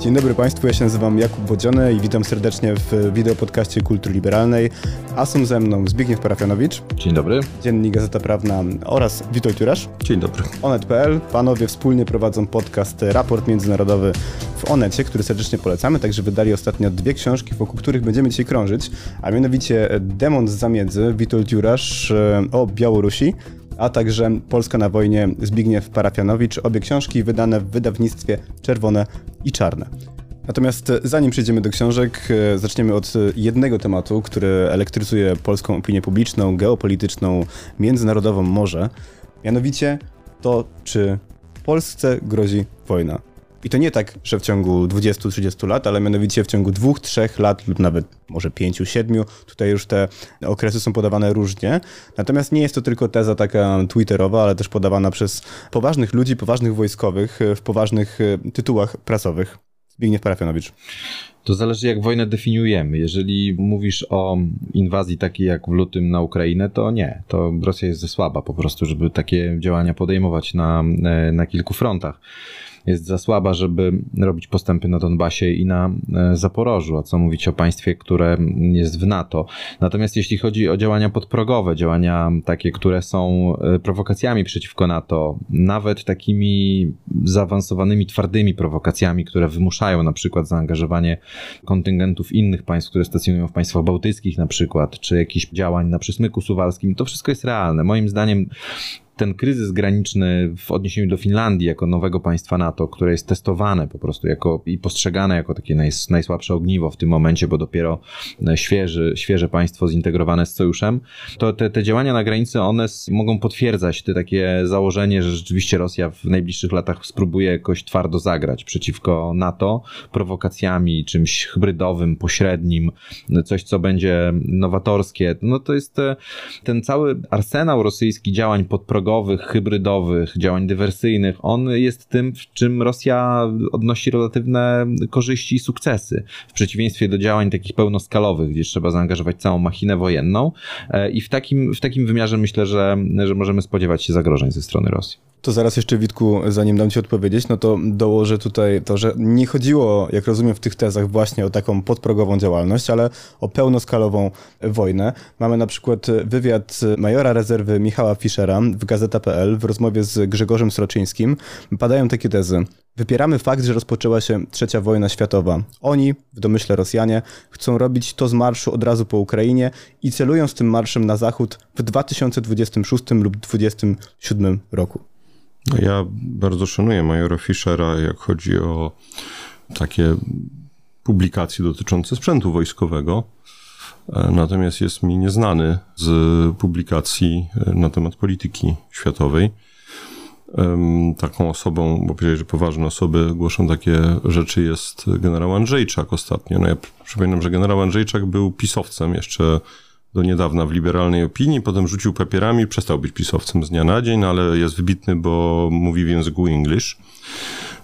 Dzień dobry Państwu, ja się nazywam Jakub Bodziony i witam serdecznie w wideopodcaście Kultury Liberalnej, a są ze mną Zbigniew Parafianowicz. Dzień dobry. Dziennik Gazeta Prawna oraz Witold Jurasz. Dzień dobry. Onet.pl. Panowie wspólnie prowadzą podcast Raport Międzynarodowy w Onecie, który serdecznie polecamy, także wydali ostatnio dwie książki, wokół których będziemy dzisiaj krążyć, a mianowicie Demon z Zamiedzy, Witold Jurasz e, o Białorusi, a także Polska na wojnie Zbigniew Parafianowicz. Obie książki wydane w wydawnictwie Czerwone i Czarne. Natomiast zanim przejdziemy do książek, e, zaczniemy od jednego tematu, który elektryzuje polską opinię publiczną, geopolityczną, międzynarodową może. Mianowicie to, czy Polsce grozi wojna. I to nie tak, że w ciągu 20-30 lat, ale mianowicie w ciągu 2-3 lat lub nawet może 5-7. Tutaj już te okresy są podawane różnie. Natomiast nie jest to tylko teza taka twitterowa, ale też podawana przez poważnych ludzi, poważnych wojskowych w poważnych e, tytułach prasowych. Zbigniew Parafianowicz. To zależy, jak wojnę definiujemy. Jeżeli mówisz o inwazji takiej jak w lutym na Ukrainę, to nie. To Rosja jest za słaba po prostu, żeby takie działania podejmować na, e, na kilku frontach jest za słaba, żeby robić postępy na Donbasie i na e, Zaporożu, a co mówić o państwie, które jest w NATO. Natomiast jeśli chodzi o działania podprogowe, działania takie, które są e, prowokacjami przeciwko NATO, nawet takimi zaawansowanymi, twardymi prowokacjami, które wymuszają na przykład zaangażowanie kontyngentów innych państw, które stacjonują w państwach bałtyckich na przykład, czy jakichś działań na przysmyku suwalskim, to wszystko jest realne. Moim zdaniem ten kryzys graniczny w odniesieniu do Finlandii jako nowego państwa NATO, które jest testowane po prostu jako i postrzegane jako takie naj, najsłabsze ogniwo w tym momencie, bo dopiero e, świeży, świeże państwo zintegrowane z sojuszem, to te, te działania na granicy, one mogą potwierdzać te takie założenie, że rzeczywiście Rosja w najbliższych latach spróbuje jakoś twardo zagrać przeciwko NATO prowokacjami, czymś hybrydowym, pośrednim, coś, co będzie nowatorskie. No to jest e, ten cały arsenał rosyjski działań podprogowych, hybrydowych, działań dywersyjnych, on jest tym, w czym Rosja odnosi relatywne korzyści i sukcesy. W przeciwieństwie do działań takich pełnoskalowych, gdzie trzeba zaangażować całą machinę wojenną. E, I w takim, w takim wymiarze myślę, że, że możemy spodziewać się zagrożeń ze strony Rosji. To zaraz jeszcze, Witku, zanim dam Ci odpowiedzieć, no to dołożę tutaj to, że nie chodziło, jak rozumiem, w tych tezach właśnie o taką podprogową działalność, ale o pełnoskalową wojnę. Mamy na przykład wywiad majora rezerwy Michała Fischera w Gazeta.pl w rozmowie z Grzegorzem Sroczyńskim. Padają takie tezy. Wypieramy fakt, że rozpoczęła się trzecia wojna światowa. Oni, w domyśle Rosjanie, chcą robić to z marszu od razu po Ukrainie i celują z tym marszem na zachód w 2026 lub 2027 roku. No ja bardzo szanuję majora Fischera, jak chodzi o takie publikacje dotyczące sprzętu wojskowego. E, natomiast jest mi nieznany z publikacji e, na temat polityki światowej. Taką osobą, bo powiedzieli, że poważne osoby głoszą takie rzeczy, jest generał Andrzejczak ostatnio. No ja przypominam, że generał Andrzejczak był pisowcem jeszcze do niedawna w liberalnej opinii, potem rzucił papierami, przestał być pisowcem z dnia na dzień, ale jest wybitny, bo mówi w języku English.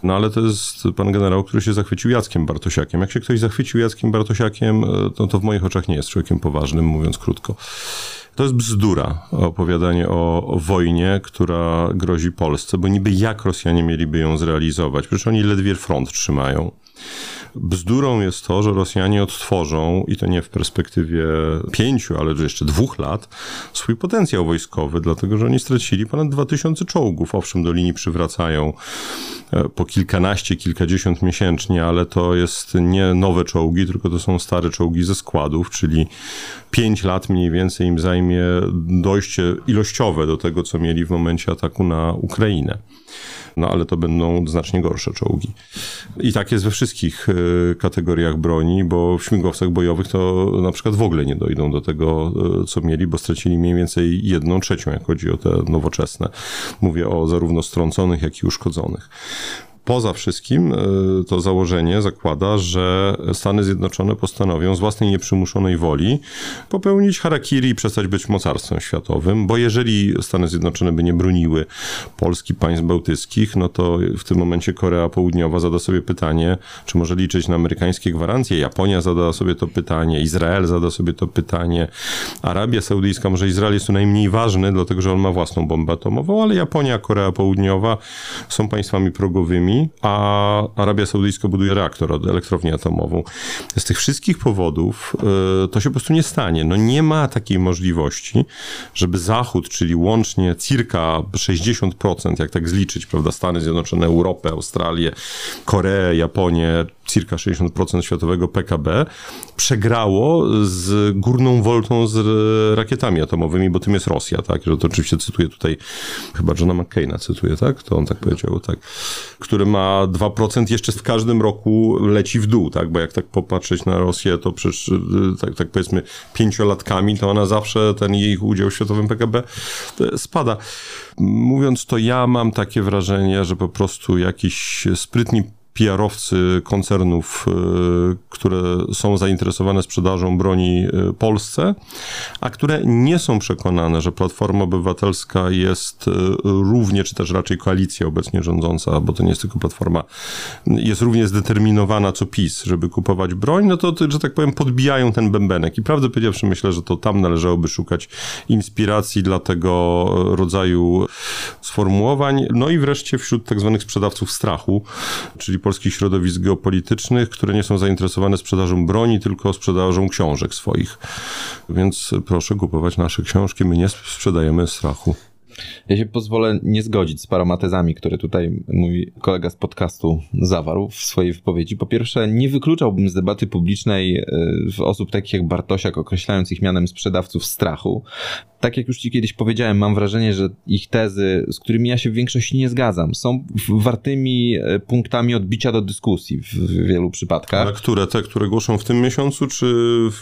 No ale to jest pan generał, który się zachwycił Jackiem Bartosiakiem. Jak się ktoś zachwycił Jackiem Bartosiakiem, to, to w moich oczach nie jest człowiekiem poważnym, mówiąc krótko. To jest bzdura, opowiadanie o, o, wojnie, która grozi Polsce, bo niby jak Rosjanie mieliby ją zrealizować? Przecież oni ledwie front trzymają. Bzdurą jest to, że Rosjanie odtworzą, i to nie w perspektywie pięciu, ale jeszcze dwóch lat, swój potencjał wojskowy, dlatego że oni stracili ponad 2000 czołgów. Owszem, do linii przywracają e, po kilkanaście, kilkadziesiąt miesięcznie, ale to jest nie nowe czołgi, tylko to są stare czołgi ze składów, czyli pięć lat mniej więcej im zajmie dojście ilościowe do tego, co mieli w momencie ataku na Ukrainę no ale to będą znacznie gorsze czołgi. I tak jest we wszystkich e, kategoriach broni, bo w śmigłowcach bojowych to na przykład w ogóle nie dojdą do tego, e, co mieli, bo stracili mniej więcej jedną trzecią, jak chodzi o te nowoczesne. Mówię o zarówno strąconych, jak i uszkodzonych. Poza wszystkim e, to założenie zakłada, że Stany Zjednoczone postanowią z własnej nieprzymuszonej woli popełnić harakiri i przestać być mocarstwem światowym, bo jeżeli Stany Zjednoczone by nie broniły Polski, państw bałtyckich, no to w tym momencie Korea Południowa zada sobie pytanie, czy może liczyć na amerykańskie gwarancje, Japonia zada sobie to pytanie, Izrael zada sobie to pytanie, Arabia Saudyjska, może Izrael jest tu najmniej ważny, dlatego że on ma własną bombę atomową, ale Japonia, Korea Południowa są państwami progowymi a Arabia Saudyjska buduje reaktor, elektrownię atomową. Z tych wszystkich powodów y, to się po prostu nie stanie. No nie ma takiej możliwości, żeby Zachód, czyli łącznie circa 60%, jak tak zliczyć, prawda, Stany Zjednoczone, Europę, Australię, Koreę, Japonię, circa 60% światowego PKB, przegrało z górną woltą z rakietami atomowymi, bo tym jest Rosja, tak? Że to oczywiście cytuję tutaj, chyba Johna McCaina cytuję, tak? To on tak powiedział, tak? Który ma 2% jeszcze w każdym roku leci w dół, tak? Bo jak tak popatrzeć na Rosję, to przecież, tak, tak powiedzmy, pięciolatkami, to ona zawsze, ten jej udział w światowym PKB e, spada. Mówiąc to, ja mam takie wrażenie, że po prostu jakiś sprytni PR-owcy koncernów, y, które są zainteresowane sprzedażą broni y, Polsce, a które nie są przekonane, że Platforma Obywatelska jest y, równie, czy też raczej koalicja obecnie rządząca, bo to nie jest tylko Platforma, jest równie zdeterminowana co PiS, żeby kupować broń, no to, że tak powiem, podbijają ten bębenek. I prawdę powiedziawszy, myślę, że to tam należałoby szukać inspiracji dla tego rodzaju sformułowań. No i wreszcie wśród tak zwanych sprzedawców strachu, czyli polskich środowisk geopolitycznych, które nie są zainteresowane sprzedażą broni, tylko sprzedażą książek swoich. Więc proszę kupować nasze książki, my nie sprzedajemy strachu. Ja się pozwolę nie zgodzić z paroma tezami, które tutaj mój kolega z podcastu zawarł w swojej wypowiedzi. Po pierwsze, nie wykluczałbym z debaty publicznej e, osób takich jak Bartosiak, określając ich mianem sprzedawców strachu tak jak już Ci kiedyś powiedziałem, mam wrażenie, że ich tezy, z którymi ja się w większości nie zgadzam, są wartymi e, punktami odbicia do dyskusji w wielu przypadkach. Ale które? Te, które głoszą w tym miesiącu, czy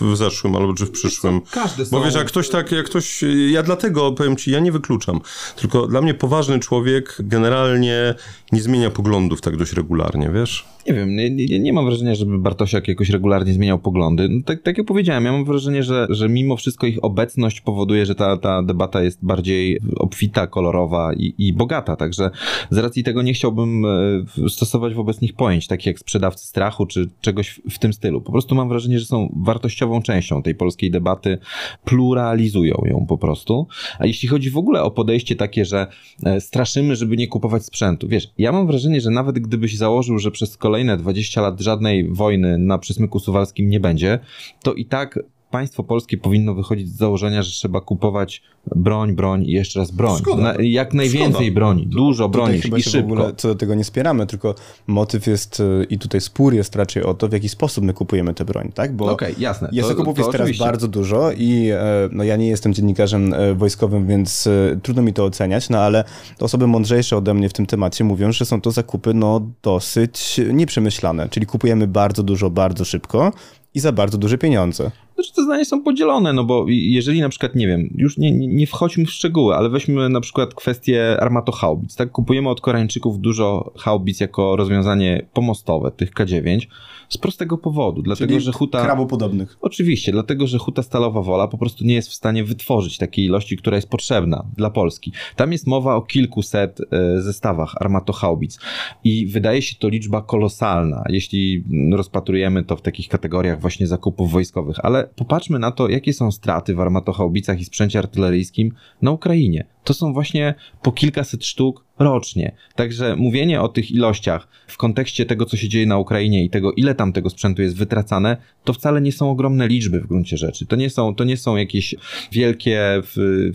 w zeszłym, albo czy w przyszłym? Każdy. Bo wiesz, jak ktoś tak, jak ktoś, ja dlatego powiem Ci, ja nie wykluczam, tylko dla mnie poważny człowiek generalnie nie zmienia poglądów tak dość regularnie, wiesz? Nie wiem, nie, nie, nie mam wrażenia, żeby Bartosiak jakoś regularnie zmieniał poglądy. No, tak, tak jak powiedziałem, ja mam wrażenie, że, że mimo wszystko ich obecność powoduje, że ta, ta debata jest bardziej obfita, kolorowa i, i bogata. Także z racji tego nie chciałbym e, stosować wobec nich pojęć, takich jak sprzedawcy strachu czy czegoś w tym stylu. Po prostu mam wrażenie, że są wartościową częścią tej polskiej debaty, pluralizują ją po prostu. A jeśli chodzi w ogóle o podejście takie, że e, straszymy, żeby nie kupować sprzętu. Wiesz, ja mam wrażenie, że nawet gdybyś założył, że przez kolejne kolejne 20 lat żadnej wojny na przysmyku suwalskim nie będzie, to i tak państwo polskie powinno wychodzić z założenia, że trzeba kupować broń, broń i jeszcze raz broń. Na, jak najwięcej Szkoda. broni, dużo broni i szybko. w ogóle co do tego nie spieramy, tylko motyw jest y, i tutaj spór jest raczej o to, w jaki sposób my kupujemy tę broń, tak? Bo okay, jasne. Jest zakupów jest teraz bardzo dużo i e, no, ja nie jestem dziennikarzem e, wojskowym, więc e, trudno mi to oceniać, no ale osoby mądrzejsze ode mnie w tym temacie mówią, że są to zakupy no dosyć nieprzemyślane, czyli kupujemy bardzo dużo, bardzo szybko, i za bardzo duże pieniądze. Znaczy te zdania są podzielone, no bo jeżeli na przykład, nie wiem, już nie, nie wchodźmy w szczegóły, ale weźmy na przykład kwestię armatohaubic, tak? Kupujemy od Koreańczyków dużo haubic jako rozwiązanie pomostowe, tych K9, z prostego powodu, dlatego Czyli że huta... krabopodobnych. Oczywiście, dlatego że huta Stalowa Wola po prostu nie jest w stanie wytworzyć takiej ilości, która jest potrzebna dla Polski. Tam jest mowa o kilkuset e, zestawach armatohaubic i wydaje się to liczba kolosalna, jeśli rozpatrujemy to w takich kategoriach właśnie zakupów wojskowych, ale popatrzmy na to, jakie są straty w armatohaubicach i sprzęcie artyleryjskim na Ukrainie. To są właśnie po kilkaset sztuk rocznie. Także mówienie o tych ilościach w kontekście tego, co się dzieje na Ukrainie i tego, ile tam tego sprzętu jest wytracane, to wcale nie są ogromne liczby w gruncie rzeczy. To nie są, to nie są jakieś wielkie,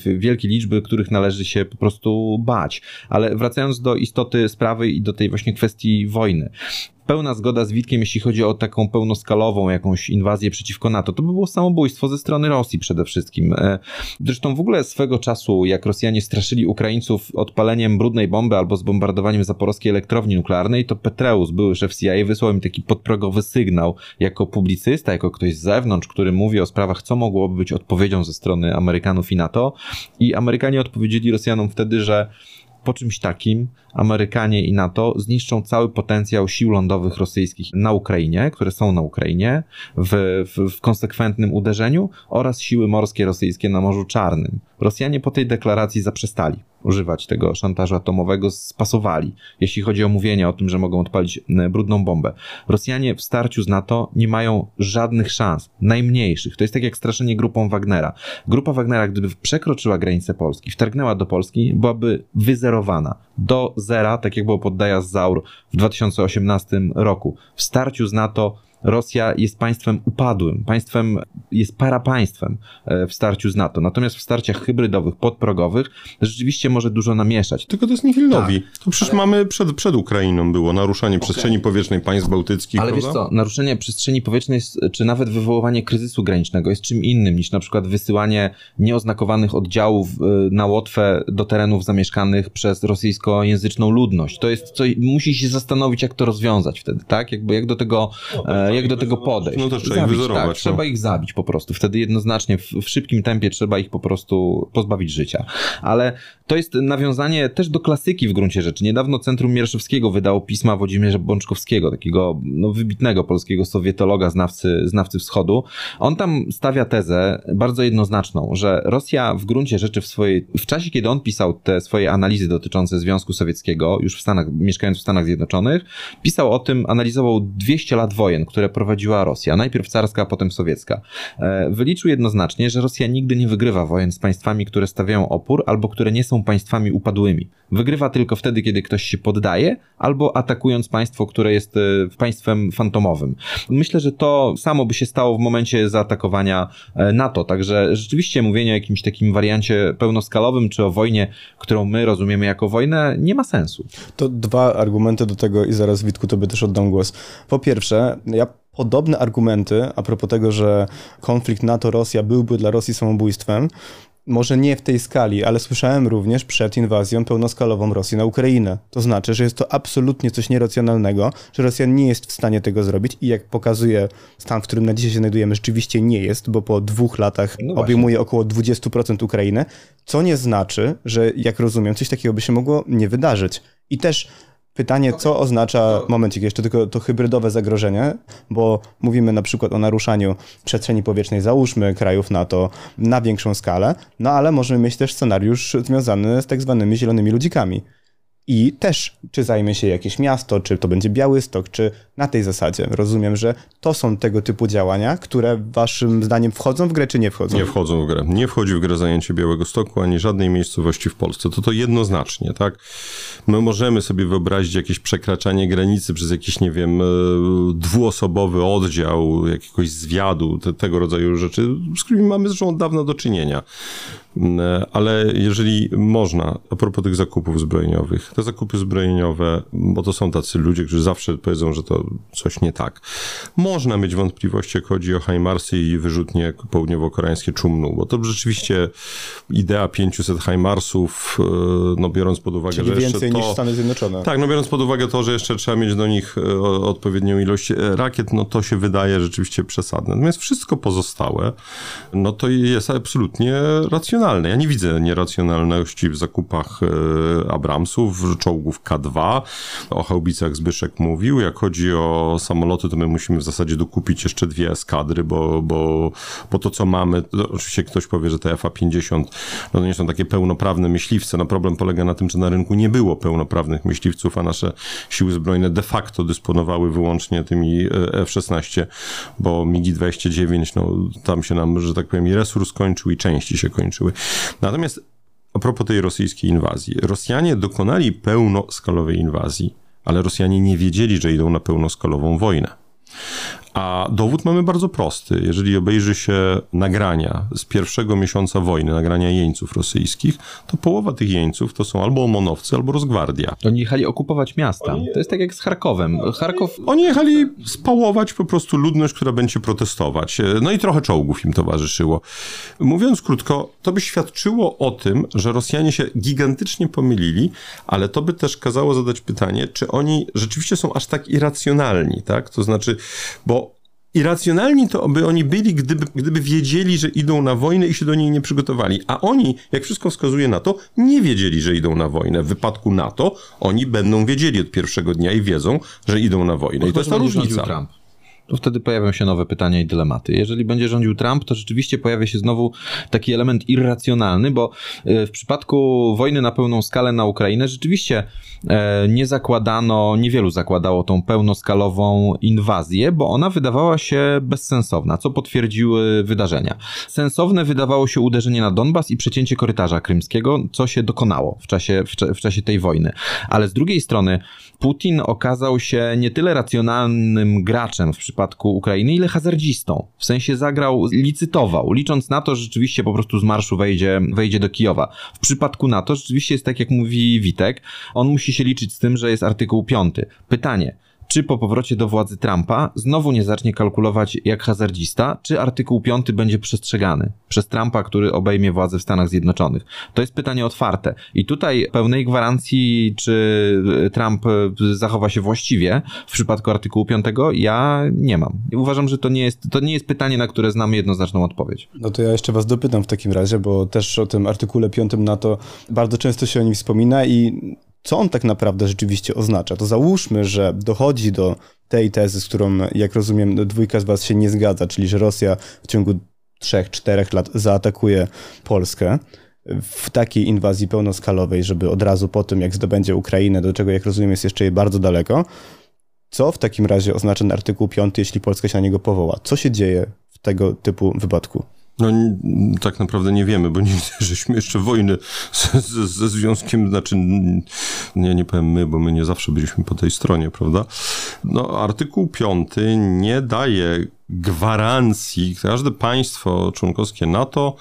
wielkie liczby, których należy się po prostu bać. Ale wracając do istoty sprawy i do tej właśnie kwestii wojny pełna zgoda z Witkiem, jeśli chodzi o taką pełnoskalową jakąś inwazję przeciwko NATO. To by było samobójstwo ze strony Rosji przede wszystkim. E, zresztą w ogóle swego czasu, jak Rosjanie straszyli Ukraińców odpaleniem brudnej bomby albo zbombardowaniem zaporowskiej elektrowni nuklearnej, to Petreus, były szef CIA, wysłał im taki podprogowy sygnał jako publicysta, jako ktoś z zewnątrz, który mówi o sprawach, co mogłoby być odpowiedzią ze strony Amerykanów i NATO. I Amerykanie odpowiedzieli Rosjanom wtedy, że po czymś takim Amerykanie i NATO zniszczą cały potencjał sił lądowych rosyjskich na Ukrainie, które są na Ukrainie, w, w, w konsekwentnym uderzeniu oraz siły morskie rosyjskie na Morzu Czarnym. Rosjanie po tej deklaracji zaprzestali używać tego szantażu atomowego, spasowali, jeśli chodzi o mówienie o tym, że mogą odpalić e, brudną bombę. Rosjanie w starciu z NATO nie mają żadnych szans, najmniejszych. To jest tak jak straszenie grupą Wagnera. Grupa Wagnera, gdyby przekroczyła granicę Polski, wtargnęła do Polski, byłaby wyzerowana do zera, tak jak było pod Dajaz Zaur w 2018 roku. W starciu z NATO Rosja jest państwem upadłym, państwem, jest parapaństwem e, w starciu z NATO. Natomiast w starciach hybrydowych, podprogowych rzeczywiście może dużo namieszać. Tylko to jest Nihilnowi. Tak, to przecież ale... mamy przed, przed Ukrainą było naruszanie okay. przestrzeni powietrznej państw bałtyckich. Ale prawda? wiesz co, naruszenie przestrzeni powietrznej, czy nawet wywoływanie kryzysu granicznego jest czym innym niż na przykład wysyłanie nieoznakowanych oddziałów e, na Łotwę do terenów zamieszkanych przez rosyjskojęzyczną ludność. To jest co, musi się zastanowić, jak to rozwiązać wtedy, tak? Jakby jak do tego no, tak jak do tego podejść. No to trzeba zabić, ich wyzorować. Tak, no. trzeba ich zabić po prostu. Wtedy jednoznacznie w, w, szybkim tempie trzeba ich po prostu pozbawić życia. Ale to jest nawiązanie też do klasyki w gruncie rzeczy. Niedawno Centrum Mierzeszewskiego wydało pisma Włodzimierza Bączkowskiego, takiego no, wybitnego polskiego sowietologa, znawcy, znawcy wschodu. On tam stawia tezę bardzo jednoznaczną, że Rosja w gruncie rzeczy w swojej, w czasie kiedy on pisał te swoje analizy dotyczące Związku Sowieckiego, już w Stanach, mieszkając w Stanach Zjednoczonych, pisał o tym, analizował 200 lat wojen, które które prowadziła Rosja, najpierw carska, a potem sowiecka, e, wyliczył jednoznacznie, że Rosja nigdy nie wygrywa wojen z państwami, które stawiają opór albo które nie są państwami upadłymi. Wygrywa tylko wtedy, kiedy ktoś się poddaje albo atakując państwo, które jest e, państwem fantomowym. Myślę, że to samo by się stało w momencie zaatakowania e, NATO, także rzeczywiście mówienie o jakimś takim wariancie pełnoskalowym czy o wojnie, którą my rozumiemy jako wojnę, nie ma sensu. To dwa argumenty do tego i zaraz Witku tobie też oddam głos. Po pierwsze, ja podobne argumenty a propos tego, że konflikt NATO-Rosja byłby dla Rosji samobójstwem, może nie w tej skali, ale słyszałem również przed inwazją pełnoskalową Rosji na Ukrainę. To znaczy, że jest to absolutnie coś nieracjonalnego, że Rosja nie jest w stanie tego zrobić i jak pokazuje stan, w którym na dzisiaj się znajdujemy, rzeczywiście nie jest, bo po dwóch latach no obejmuje około 20% Ukrainy, co nie znaczy, że jak rozumiem, coś takiego by się mogło nie wydarzyć. I też Pytanie, co oznacza, momencik jeszcze tylko to hybrydowe zagrożenie, bo mówimy na przykład o naruszaniu przestrzeni powietrznej, załóżmy krajów NATO na większą skalę, no ale możemy mieć też scenariusz związany z tak zwanymi zielonymi ludzikami. I też, czy zajmie się jakieś miasto, czy to będzie Białystok, czy na tej zasadzie. Rozumiem, że to są tego typu działania, które waszym zdaniem wchodzą w grę, czy nie wchodzą? Nie wchodzą w grę. Nie wchodzi w grę zajęcie Białego Stoku, ani żadnej miejscowości w Polsce. To to jednoznacznie, tak? My możemy sobie wyobrazić jakieś przekraczanie granicy przez jakiś, nie wiem, e, dwuosobowy oddział jakiegoś zwiadu, te, tego rodzaju rzeczy, z którymi mamy zresztą od dawna do czynienia. E, ale jeżeli można, a propos tych zakupów zbrojeniowych, te zakupy zbrojeniowe, bo to są tacy ludzie, którzy zawsze powiedzą, że to coś nie tak. Można mieć wątpliwości, jak chodzi o Hajmarsy i wyrzutnie południowo-koreańskie Czumnu, bo to rzeczywiście idea 500 Hajmarsów, e, no biorąc pod uwagę, Czyli że więcej jeszcze niż Stany Zjednoczone. Tak, no biorąc pod uwagę to, że jeszcze trzeba mieć do nich e, odpowiednią ilość rakiet, no to się wydaje rzeczywiście przesadne. Natomiast wszystko pozostałe, no to jest absolutnie racjonalne Ja nie widzę nieracjonalności w zakupach e, Abramsów, czołgów K2. O haubicach Zbyszek mówił. Jak chodzi o samoloty, to my musimy w zasadzie dokupić jeszcze dwie eskadry, bo, bo, bo to, co mamy, to oczywiście ktoś powie, że te FA-50 no nie są takie pełnoprawne myśliwce. No problem polega na tym, że na rynku nie było pełnoprawnych myśliwców, a nasze siły zbrojne de facto dysponowały wyłącznie tymi e, F-16, bo MiGi-29, no tam się nam, że tak powiem, i resurs skończył i części się kończyły. Natomiast a propos tej rosyjskiej inwazji. Rosjanie dokonali pełnoskalowej inwazji, ale Rosjanie nie wiedzieli, że idą na pełnoskalową wojnę. A dowód mamy bardzo prosty. Jeżeli obejrzy się nagrania z pierwszego miesiąca wojny, nagrania jeńców rosyjskich, to połowa tych jeńców to są albo omonowcy, albo Rosgwardia. Oni jechali okupować miasta. Oni... To jest tak jak z Charkowem. Charkow... Oni jechali spałować po prostu ludność, która będzie protestować. No i trochę czołgów im towarzyszyło. Mówiąc krótko, to by świadczyło o tym, że Rosjanie się gigantycznie pomylili, ale to by też kazało zadać pytanie, czy oni rzeczywiście są aż tak irracjonalni, tak? To znaczy, bo irracjonalni to by oni byli, gdyby, gdyby wiedzieli, że idą na wojnę i się do niej nie przygotowali. A oni, jak wszystko wskazuje na to, nie wiedzieli, że idą na wojnę. W wypadku NATO oni będą wiedzieli od pierwszego dnia i wiedzą, że idą na wojnę. I to jest ta różnica. Trump. To wtedy pojawią się nowe pytania i dylematy. Jeżeli będzie rządził Trump, to rzeczywiście pojawia się znowu taki element irracjonalny, bo e, w przypadku wojny na pełną skalę na Ukrainę rzeczywiście e, nie zakładano, niewielu zakładało tą pełnoskalową inwazję, bo ona wydawała się bezsensowna, co potwierdziły wydarzenia. Sensowne wydawało się uderzenie na Donbas i przecięcie korytarza krymskiego, co się dokonało w czasie, w, w czasie tej wojny. Ale z drugiej strony Putin okazał się nie tyle racjonalnym graczem w przypadku Ukrainy, ile hazardzistą. W sensie zagrał, licytował, licząc na to, że rzeczywiście po prostu z marszu wejdzie, wejdzie do Kijowa. W przypadku NATO rzeczywiście jest tak, jak mówi Witek, on musi się liczyć z tym, że jest artykuł 5. Pytanie, czy po powrocie do władzy Trumpa znowu nie zacznie kalkulować jak hazardzista, czy artykuł 5 będzie przestrzegany przez Trumpa, który obejmie władzę w Stanach Zjednoczonych? To jest pytanie otwarte. I tutaj pełnej gwarancji, czy Trump zachowa się właściwie w przypadku artykułu 5, ja nie mam. Uważam, że to nie jest, to nie jest pytanie, na które znamy jednoznaczną odpowiedź. No to ja jeszcze was dopytam w takim razie, bo też o tym artykule 5 NATO bardzo często się o nim wspomina i co on tak naprawdę rzeczywiście oznacza. To załóżmy, że dochodzi do tej tezy, z którą, jak rozumiem, dwójka z was się nie zgadza, czyli że Rosja w ciągu 3-4 lat zaatakuje Polskę w takiej inwazji pełnoskalowej, żeby od razu po tym, jak zdobędzie Ukrainę, do czego, jak rozumiem, jest jeszcze bardzo daleko. Co w takim razie oznacza ten artykuł 5, jeśli Polska się na niego powoła? Co się dzieje w tego typu wypadku? No tak naprawdę nie wiemy, bo nigdy żeśmy jeszcze wojny ze, ze, związkiem, znaczy nie, nie powiem my, bo my nie zawsze byliśmy po tej stronie, prawda? No artykuł 5 nie daje gwarancji. Każde państwo członkowskie NATO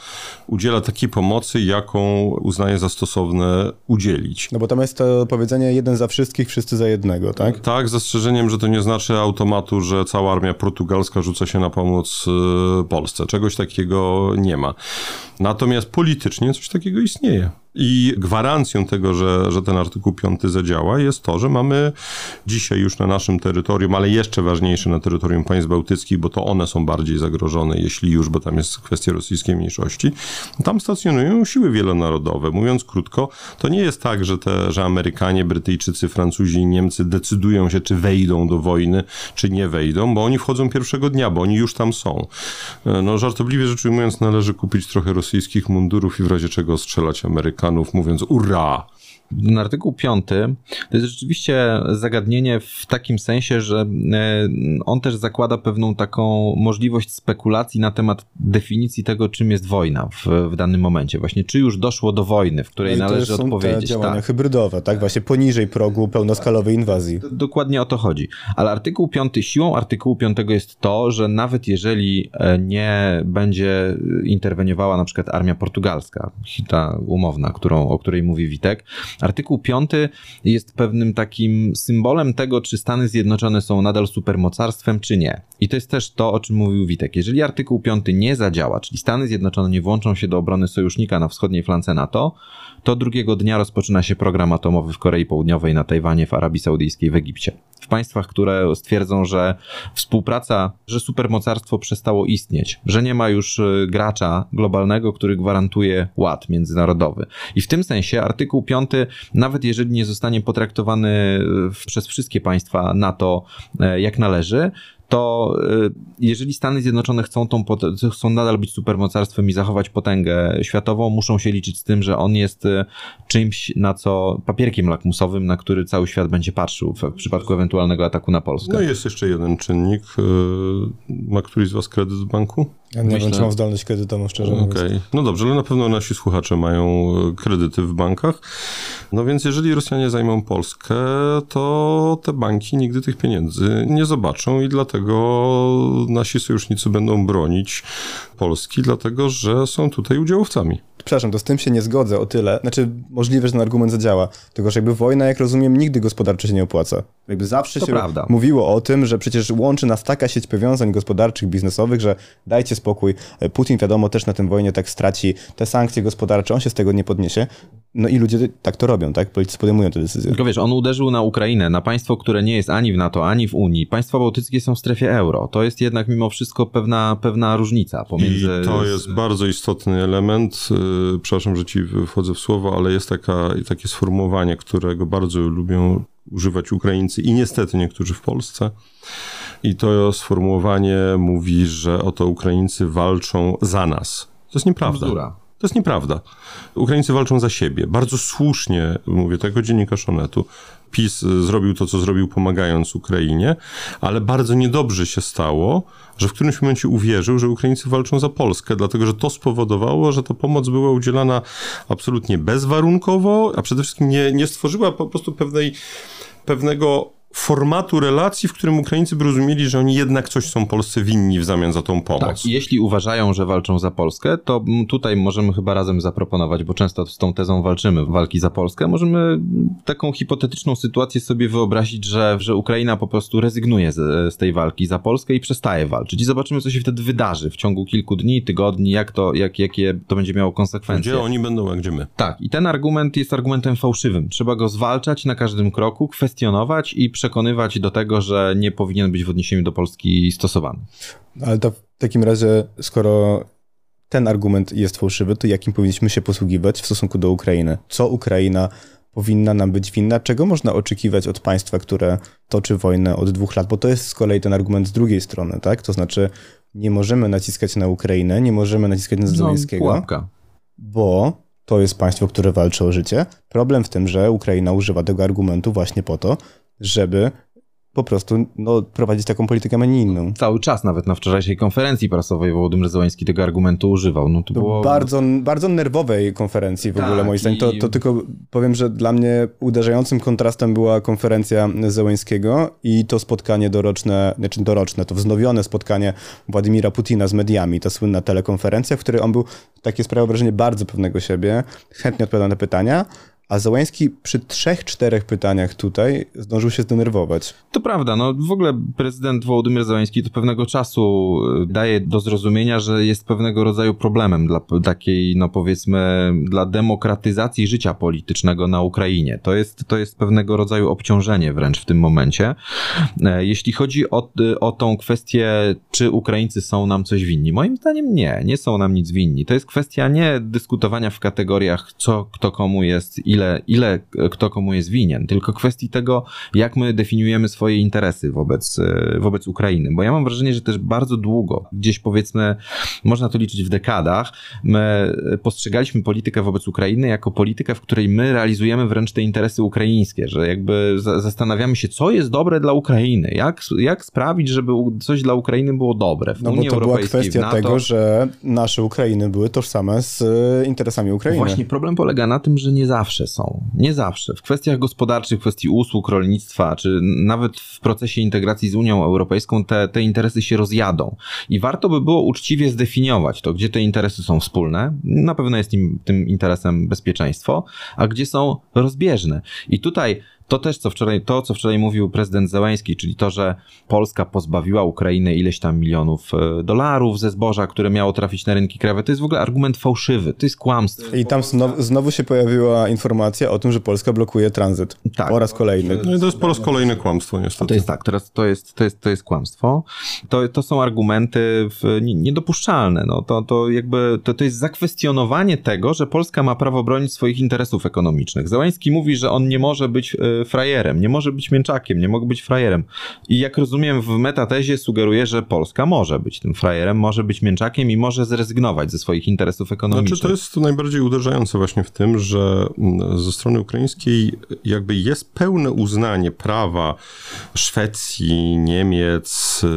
udziela takiej pomocy, jaką uznaje za stosowne udzielić. No bo tam jest to powiedzenie jeden za wszystkich, wszyscy za jednego, tak? Tak, z zastrzeżeniem, że to nie znaczy automatu, że cała armia portugalska rzuca się na pomoc y, Polsce. Czegoś takiego nie ma. Natomiast politycznie coś takiego istnieje. I gwarancją tego, że, że ten artykuł 5 zadziała, jest to, że mamy dzisiaj już na naszym terytorium, ale jeszcze ważniejsze na terytorium państw bałtyckich, bo to one są bardziej zagrożone, jeśli już, bo tam jest kwestia rosyjskiej mniejszości. Tam stacjonują siły wielonarodowe. Mówiąc krótko, to nie jest tak, że, te, że Amerykanie, Brytyjczycy, Francuzi i Niemcy decydują się, czy wejdą do wojny, czy nie wejdą, bo oni wchodzą pierwszego dnia, bo oni już tam są. No, żartobliwie rzecz ujmując, należy kupić trochę rosyjskich mundurów i w razie czego strzelać Amerykanów mówiąc ura. Ten artykuł 5 to jest rzeczywiście zagadnienie w takim sensie, że e, on też zakłada pewną taką możliwość spekulacji na temat definicji tego, czym jest wojna w, w danym momencie. Właśnie, czy już doszło do wojny, w której no należy to są odpowiedzieć. Te działania tak. hybrydowe, tak? Właśnie poniżej progu pełnoskalowej inwazji. Dokładnie o to chodzi. Ale artykuł 5, siłą artykułu 5 jest to, że nawet jeżeli e, nie będzie interweniowała na przykład armia portugalska, ta umowna, którą, o której mówi Witek, Artykuł 5 jest pewnym takim symbolem tego, czy Stany Zjednoczone są nadal supermocarstwem, czy nie. I to jest też to, o czym mówił Witek. Jeżeli artykuł 5 nie zadziała, czyli Stany Zjednoczone nie włączą się do obrony sojusznika na wschodniej flance NATO, to drugiego dnia rozpoczyna się program atomowy w Korei Południowej, na Tajwanie, w Arabii Saudyjskiej, w Egipcie. W państwach, które stwierdzą, że współpraca, że supermocarstwo przestało istnieć, że nie ma już y, gracza globalnego, który gwarantuje ład międzynarodowy. I w tym sensie artykuł 5, nawet jeżeli nie zostanie potraktowany y, przez wszystkie państwa NATO y, jak należy, to y, jeżeli Stany Zjednoczone chcą, tą, chcą nadal być supermocarstwem i zachować potęgę światową, muszą się liczyć z tym, że on jest czymś, na co papierkiem lakmusowym, na który cały świat będzie patrzył w przypadku ewentualnego ataku na Polskę. No i jest jeszcze jeden czynnik. Ma któryś z Was kredyt w banku? Ja nie Myślę... wiem, czy mam zdolność kredytową, szczerze mówiąc. Okay. No dobrze, ale na pewno nasi słuchacze mają kredyty w bankach. No więc jeżeli Rosjanie zajmą Polskę, to te banki nigdy tych pieniędzy nie zobaczą i dlatego nasi sojusznicy będą bronić Polski, dlatego że są tutaj udziałowcami przepraszam, to z tym się nie zgodzę o tyle. Znaczy, możliwe, że ten argument zadziała. Tylko, że jakby wojna, jak rozumiem, nigdy gospodarczo się nie opłaca. Jakby zawsze to się prawda. mówiło o tym, że przecież łączy nas taka sieć powiązań gospodarczych, biznesowych, że dajcie spokój. Putin, wiadomo, też na tym wojnie tak straci te sankcje gospodarcze, on się z tego nie podniesie. No i ludzie tak to robią, tak? Politycy podejmują te decyzje. Tylko wiesz, on uderzył na Ukrainę, na państwo, które nie jest ani w NATO, ani w Unii. Państwa bałtyckie są w strefie euro. To jest jednak mimo wszystko pewna, pewna różnica pomiędzy... I to jest bardzo istotny element. Yy, przepraszam, że ci wchodzę w słowo, ale jest taka, takie sformułowanie, którego bardzo lubią używać Ukraińcy i niestety niektórzy w Polsce. i to sformułowanie mówi, że oto Ukraińcy walczą za nas. To jest nieprawda. Bzdura. To jest nieprawda. Ukraińcy walczą za siebie. Bardzo słusznie, mówię tego dziennikarz Onetu, PiS zrobił to, co zrobił, pomagając Ukrainie, ale bardzo niedobrze się stało, że w którymś momencie uwierzył, że Ukraińcy walczą za Polskę, dlatego że to spowodowało, że ta pomoc była udzielana absolutnie bezwarunkowo, a przede wszystkim nie, nie stworzyła po prostu pewnej, pewnego formatu relacji, w którym Ukraińcy by rozumieli, że oni jednak coś są Polsce winni w zamian za tą pomoc. Tak, jeśli uważają, że walczą za Polskę, to tutaj możemy chyba razem zaproponować, bo często z tą tezą walczymy, walki za Polskę, możemy taką hipotetyczną sytuację sobie wyobrazić, że, że Ukraina po prostu rezygnuje z, z tej walki za Polskę i przestaje walczyć. I zobaczymy, co się wtedy wydarzy w ciągu kilku dni, tygodni, jak to, jak, jakie to będzie miało konsekwencje. Gdzie oni będą, a gdzie my. Tak, i ten argument jest argumentem fałszywym. Trzeba go zwalczać na każdym kroku, kwestionować i przekonywać do tego, że nie powinien być w odniesieniu do Polski stosowany. Ale to w takim razie, skoro ten argument jest fałszywy, to jakim powinniśmy się posługiwać w stosunku do Ukrainy? Co Ukraina powinna nam być winna? Czego można oczekiwać od państwa, które toczy wojnę od dwóch lat? Bo to jest z kolei ten argument z drugiej strony, tak? To znaczy, nie możemy naciskać na Ukrainę, nie możemy naciskać na Zełenskiego, No, pułapka. bo to jest państwo, które walczy o życie. Problem w tym, że Ukraina używa tego argumentu właśnie po to, żeby po prostu no, prowadzić taką politykę, a nie inną. Cały czas, nawet na wczorajszej konferencji prasowej Wołodymyr Zełański tego argumentu używał. No to było... bardzo, bardzo nerwowej konferencji w Tak, ogóle, moim zdaniem. To, to tylko powiem, że dla mnie uderzającym kontrastem była konferencja Zełańskiego i to spotkanie doroczne, znaczy doroczne, to wznowione spotkanie Władimira Putina z mediami, ta słynna telekonferencja, w której on był, takie sprawiało wrażenie bardzo pewnego siebie, chętnie odpowiadał na pytania, a Zełański przy trzech, czterech pytaniach tutaj zdążył się zdenerwować. To prawda, no w ogóle prezydent Wołodymyr Zełański to pewnego czasu y, daje do zrozumienia, że jest pewnego rodzaju problemem dla takiej, no powiedzmy, dla demokratyzacji życia politycznego na Ukrainie. To jest, to jest pewnego rodzaju obciążenie wręcz w tym momencie. E, Jeśli chodzi o, y, o tą kwestię, czy Ukraińcy są nam coś winni, moim zdaniem nie, nie są nam nic winni. To jest kwestia nie dyskutowania w kategoriach, co kto komu jest, ile, ile kto komu jest winien, tylko kwestii tego, jak my definiujemy swoje interesy wobec, e, wobec Ukrainy. Bo ja mam wrażenie, że też bardzo długo, gdzieś powiedzmy, można to liczyć w dekadach, my postrzegaliśmy politykę wobec Ukrainy jako politykę, w której my realizujemy wręcz te interesy ukraińskie, że jakby za- zastanawiamy się, co jest dobre dla Ukrainy, jak, jak sprawić, żeby coś dla Ukrainy było dobre w No bo Unii to była kwestia NATO. tego, że nasze Ukrainy były tożsame z e, interesami Ukrainy. Właśnie problem polega na tym, że nie zawsze są. Nie zawsze. W kwestiach gospodarczych, w kwestii usług, rolnictwa, czy nawet w procesie integracji z Unią Europejską te, te interesy się rozjadą. I warto by było uczciwie zdefiniować to, gdzie te interesy są wspólne. Na pewno jest im, tym interesem bezpieczeństwo, a gdzie są rozbieżne. I tutaj to też, co wczoraj, to, co wczoraj mówił prezydent Zełański, czyli to, że Polska pozbawiła Ukrainę ileś tam milionów e, dolarów ze zboża, które miało trafić na rynki krajowe, to jest w ogóle argument fałszywy, to jest kłamstwo. I tam znowu, znowu się pojawiła informacja o tym, że Polska blokuje tranzyt. Tak. Po raz kolejny. No i to jest po raz kolejny kłamstwo, niestety. To jest tak, teraz to jest, to jest, to jest kłamstwo. To, to są argumenty w, nie- niedopuszczalne. No, to, to jakby to, to jest zakwestionowanie tego, że Polska ma prawo bronić swoich interesów ekonomicznych. Załański mówi, że on nie może być e, frajerem, nie może być mięczakiem, nie może być frajerem. I jak rozumiem, w metatezie sugeruje, że Polska może być tym frajerem, może być mięczakiem i może zrezygnować ze swoich interesów ekonomicznych. Znaczy, to jest najbardziej uderzające właśnie w tym, że mm, ze strony ukraińskiej jakby jest pełne uznanie prawa Szwecji, Niemiec, yy,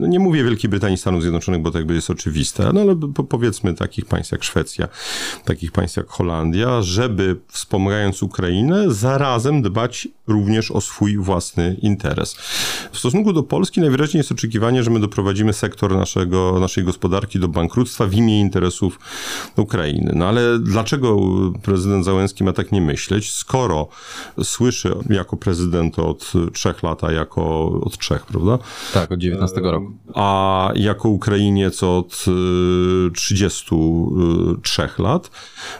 no nie mówię Wielkiej Brytanii, Stanów Zjednoczonych, bo to jakby jest oczywiste, no ale po- powiedzmy takich państw jak Szwecja, takich państw jak Holandia, żeby wspomagając Ukrainę, zarazem dbać również o swój własny interes. W stosunku do Polski najwyraźniej jest oczekiwanie, że my doprowadzimy sektor naszego, naszej gospodarki do bankructwa w imię interesów Ukrainy. No ale dlaczego prezydent Załęski ma tak nie myśleć, skoro słyszy jako prezydent od trzech lat, a jako od trzech, prawda? Tak, od 19 roku. a jako Ukrainiec od y, 33 lat,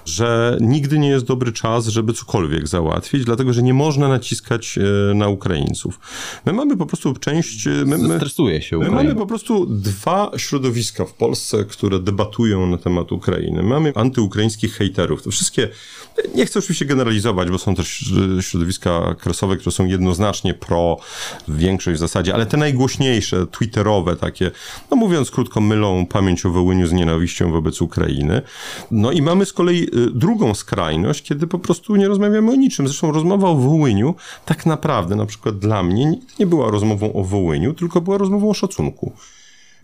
że nigdy nie jest dobry czas, żeby cokolwiek załatwić, dlatego że nie można naciskać e, na Ukraińców. My mamy po prostu część... e, My, my, Stresuje się My Ukraina. mamy po prostu dwa środowiska w Polsce, które debatują na temat Ukrainy. Mamy antyukraińskich hejterów. To wszystkie, nie chcę oczywiście generalizować, bo są też środowiska kresowe, które są jednoznacznie pro, większość w zasadzie, ale te najgłośniejsze, twitterowe takie, no mówiąc krótko, mylą pamięć o Wołyniu z nienawiścią wobec Ukrainy. No i mamy z kolei e, drugą skrajność, kiedy po prostu nie rozmawiamy o niczym. Zresztą rozmowa o Wołyniu tak naprawdę, na przykład dla mnie, nie była rozmową o Wołyniu, tylko była rozmową o szacunku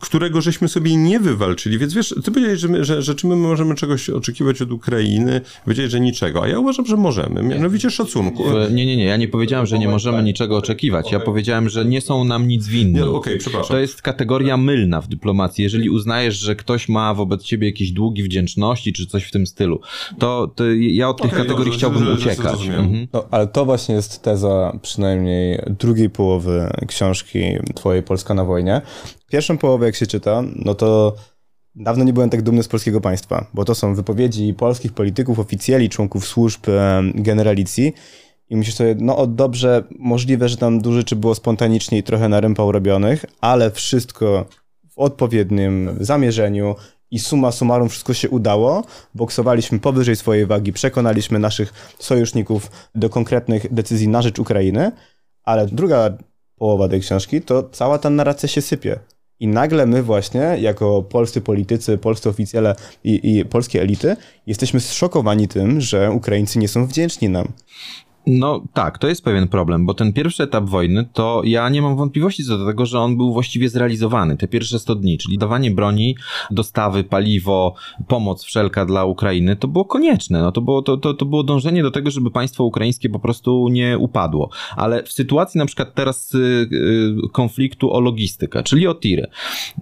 którego żeśmy sobie nie wywalczyli. Więc wiesz, ty powiedziałeś, że, my, że, że czy my możemy czegoś oczekiwać od Ukrainy? Powiedziałeś, że niczego, a ja uważam, że możemy. Mianowicie szacunku. W- Nie, nie, nie, ja nie powiedziałem, że nie możemy niczego oczekiwać. Ja powiedziałem, że nie są nam nic winni. Nie, okej, przepraszam. To jest kategoria mylna w dyplomacji. Jeżeli uznajesz, że ktoś ma wobec ciebie jakieś długi wdzięczności czy coś w tym stylu, to, to ja od tych Okej, kategorii dobrze, chciałbym że- uciekać. Mhm. No, ale to właśnie jest teza przynajmniej drugiej połowy książki twojej Polska na wojnie. Pierwszą połowę, jak się czyta, no to dawno nie byłem tak dumny z polskiego państwa, bo to są wypowiedzi polskich polityków, oficjeli, członków służb, em, generalicji i myślisz sobie, no dobrze, możliwe, że tam dużo rzeczy było spontanicznie i trochę na rympał robionych, ale wszystko w odpowiednim zamierzeniu i suma summarum wszystko się udało. Boksowaliśmy powyżej swojej wagi, przekonaliśmy naszych sojuszników do konkretnych decyzji na rzecz Ukrainy, ale druga połowa tej książki to cała ta narracja się sypie. I nagle my właśnie, jako polscy politycy, polscy oficjele i, i polskie elity, jesteśmy zszokowani tym, że Ukraińcy nie są wdzięczni nam. No tak, to jest pewien problem, bo ten pierwszy etap wojny, to ja nie mam wątpliwości co do tego, że on był właściwie zrealizowany. Te pierwsze 100 dni, czyli dawanie broni, dostawy, paliwo, pomoc wszelka dla Ukrainy, to było konieczne. No to, było, to, to, to było dążenie do tego, żeby państwo ukraińskie po prostu nie upadło. Ale w sytuacji na przykład teraz y, y, konfliktu o logistykę, czyli o tiry,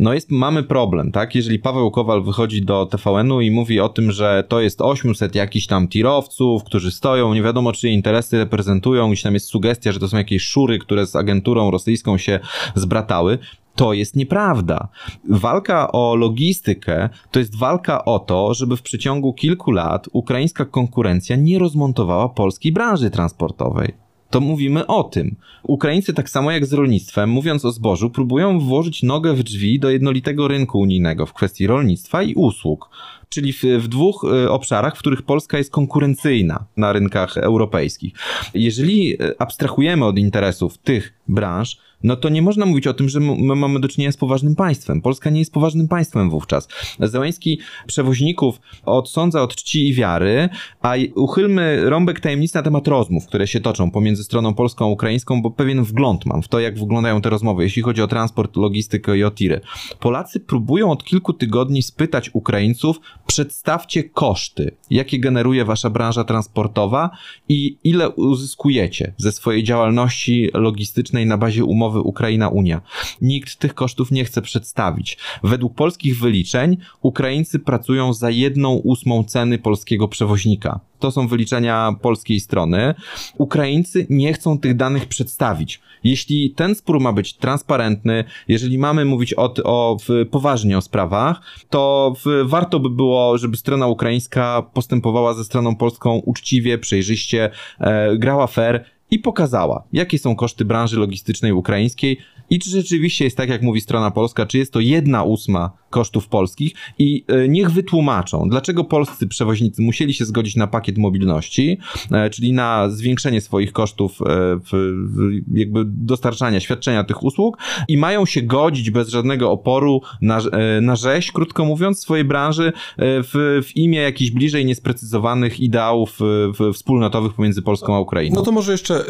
no jest, mamy problem, tak? Jeżeli Paweł Kowal wychodzi do TVN-u i mówi o tym, że to jest 800 jakichś tam tirowców, którzy stoją, nie wiadomo czyje interesy reprezentują, gdzieś tam jest sugestia, że to są jakieś szury, które z agenturą rosyjską się zbratały, to jest nieprawda. Walka o logistykę to jest walka o to, żeby w przeciągu kilku lat ukraińska konkurencja nie rozmontowała polskiej branży transportowej. To mówimy o tym. Ukraińcy, tak samo jak z rolnictwem, mówiąc o zbożu, próbują włożyć nogę w drzwi do jednolitego rynku unijnego w kwestii rolnictwa i usług. Czyli w, w dwóch e, obszarach, w których Polska jest konkurencyjna na rynkach europejskich. Jeżeli e, abstrahujemy od interesów tych branż, no to nie można mówić o tym, że my mamy do czynienia z poważnym państwem. Polska nie jest poważnym państwem wówczas. Zełański przewoźników odsądza od czci i wiary, a uchylmy rąbek tajemnicy na temat rozmów, które się toczą pomiędzy stroną polską a ukraińską, bo pewien wgląd mam w to, jak wyglądają te rozmowy, jeśli chodzi o transport, logistykę i o tiry. Polacy próbują od kilku tygodni spytać Ukraińców, przedstawcie koszty, jakie generuje wasza branża transportowa i ile uzyskujecie ze swojej działalności logistycznej na bazie umowy Ukraina-Unia. Nikt tych kosztów nie chce przedstawić. Według polskich wyliczeń Ukraińcy pracują za jedną ósmą ceny polskiego przewoźnika. To są wyliczenia polskiej strony. Ukraińcy nie chcą tych danych przedstawić. Jeśli ten spór ma być transparentny, jeżeli mamy mówić o, o poważnie o sprawach, to w, warto by było, żeby strona ukraińska postępowała ze stroną polską uczciwie, przejrzyście, e, grała fair i pokazała, jakie są koszty branży logistycznej ukraińskiej i czy rzeczywiście jest tak, jak mówi strona polska, czy jest to jedna ósma kosztów polskich i e, niech wytłumaczą, dlaczego polscy przewoźnicy musieli się zgodzić na pakiet mobilności, e, czyli na zwiększenie swoich kosztów e, jakby dostarczania, świadczenia tych usług i mają się godzić bez żadnego oporu na, na rzeź, krótko mówiąc, swojej branży w, w imię jakichś bliżej niesprecyzowanych ideałów wspólnotowych pomiędzy Polską a Ukrainą. No to może jeszcze,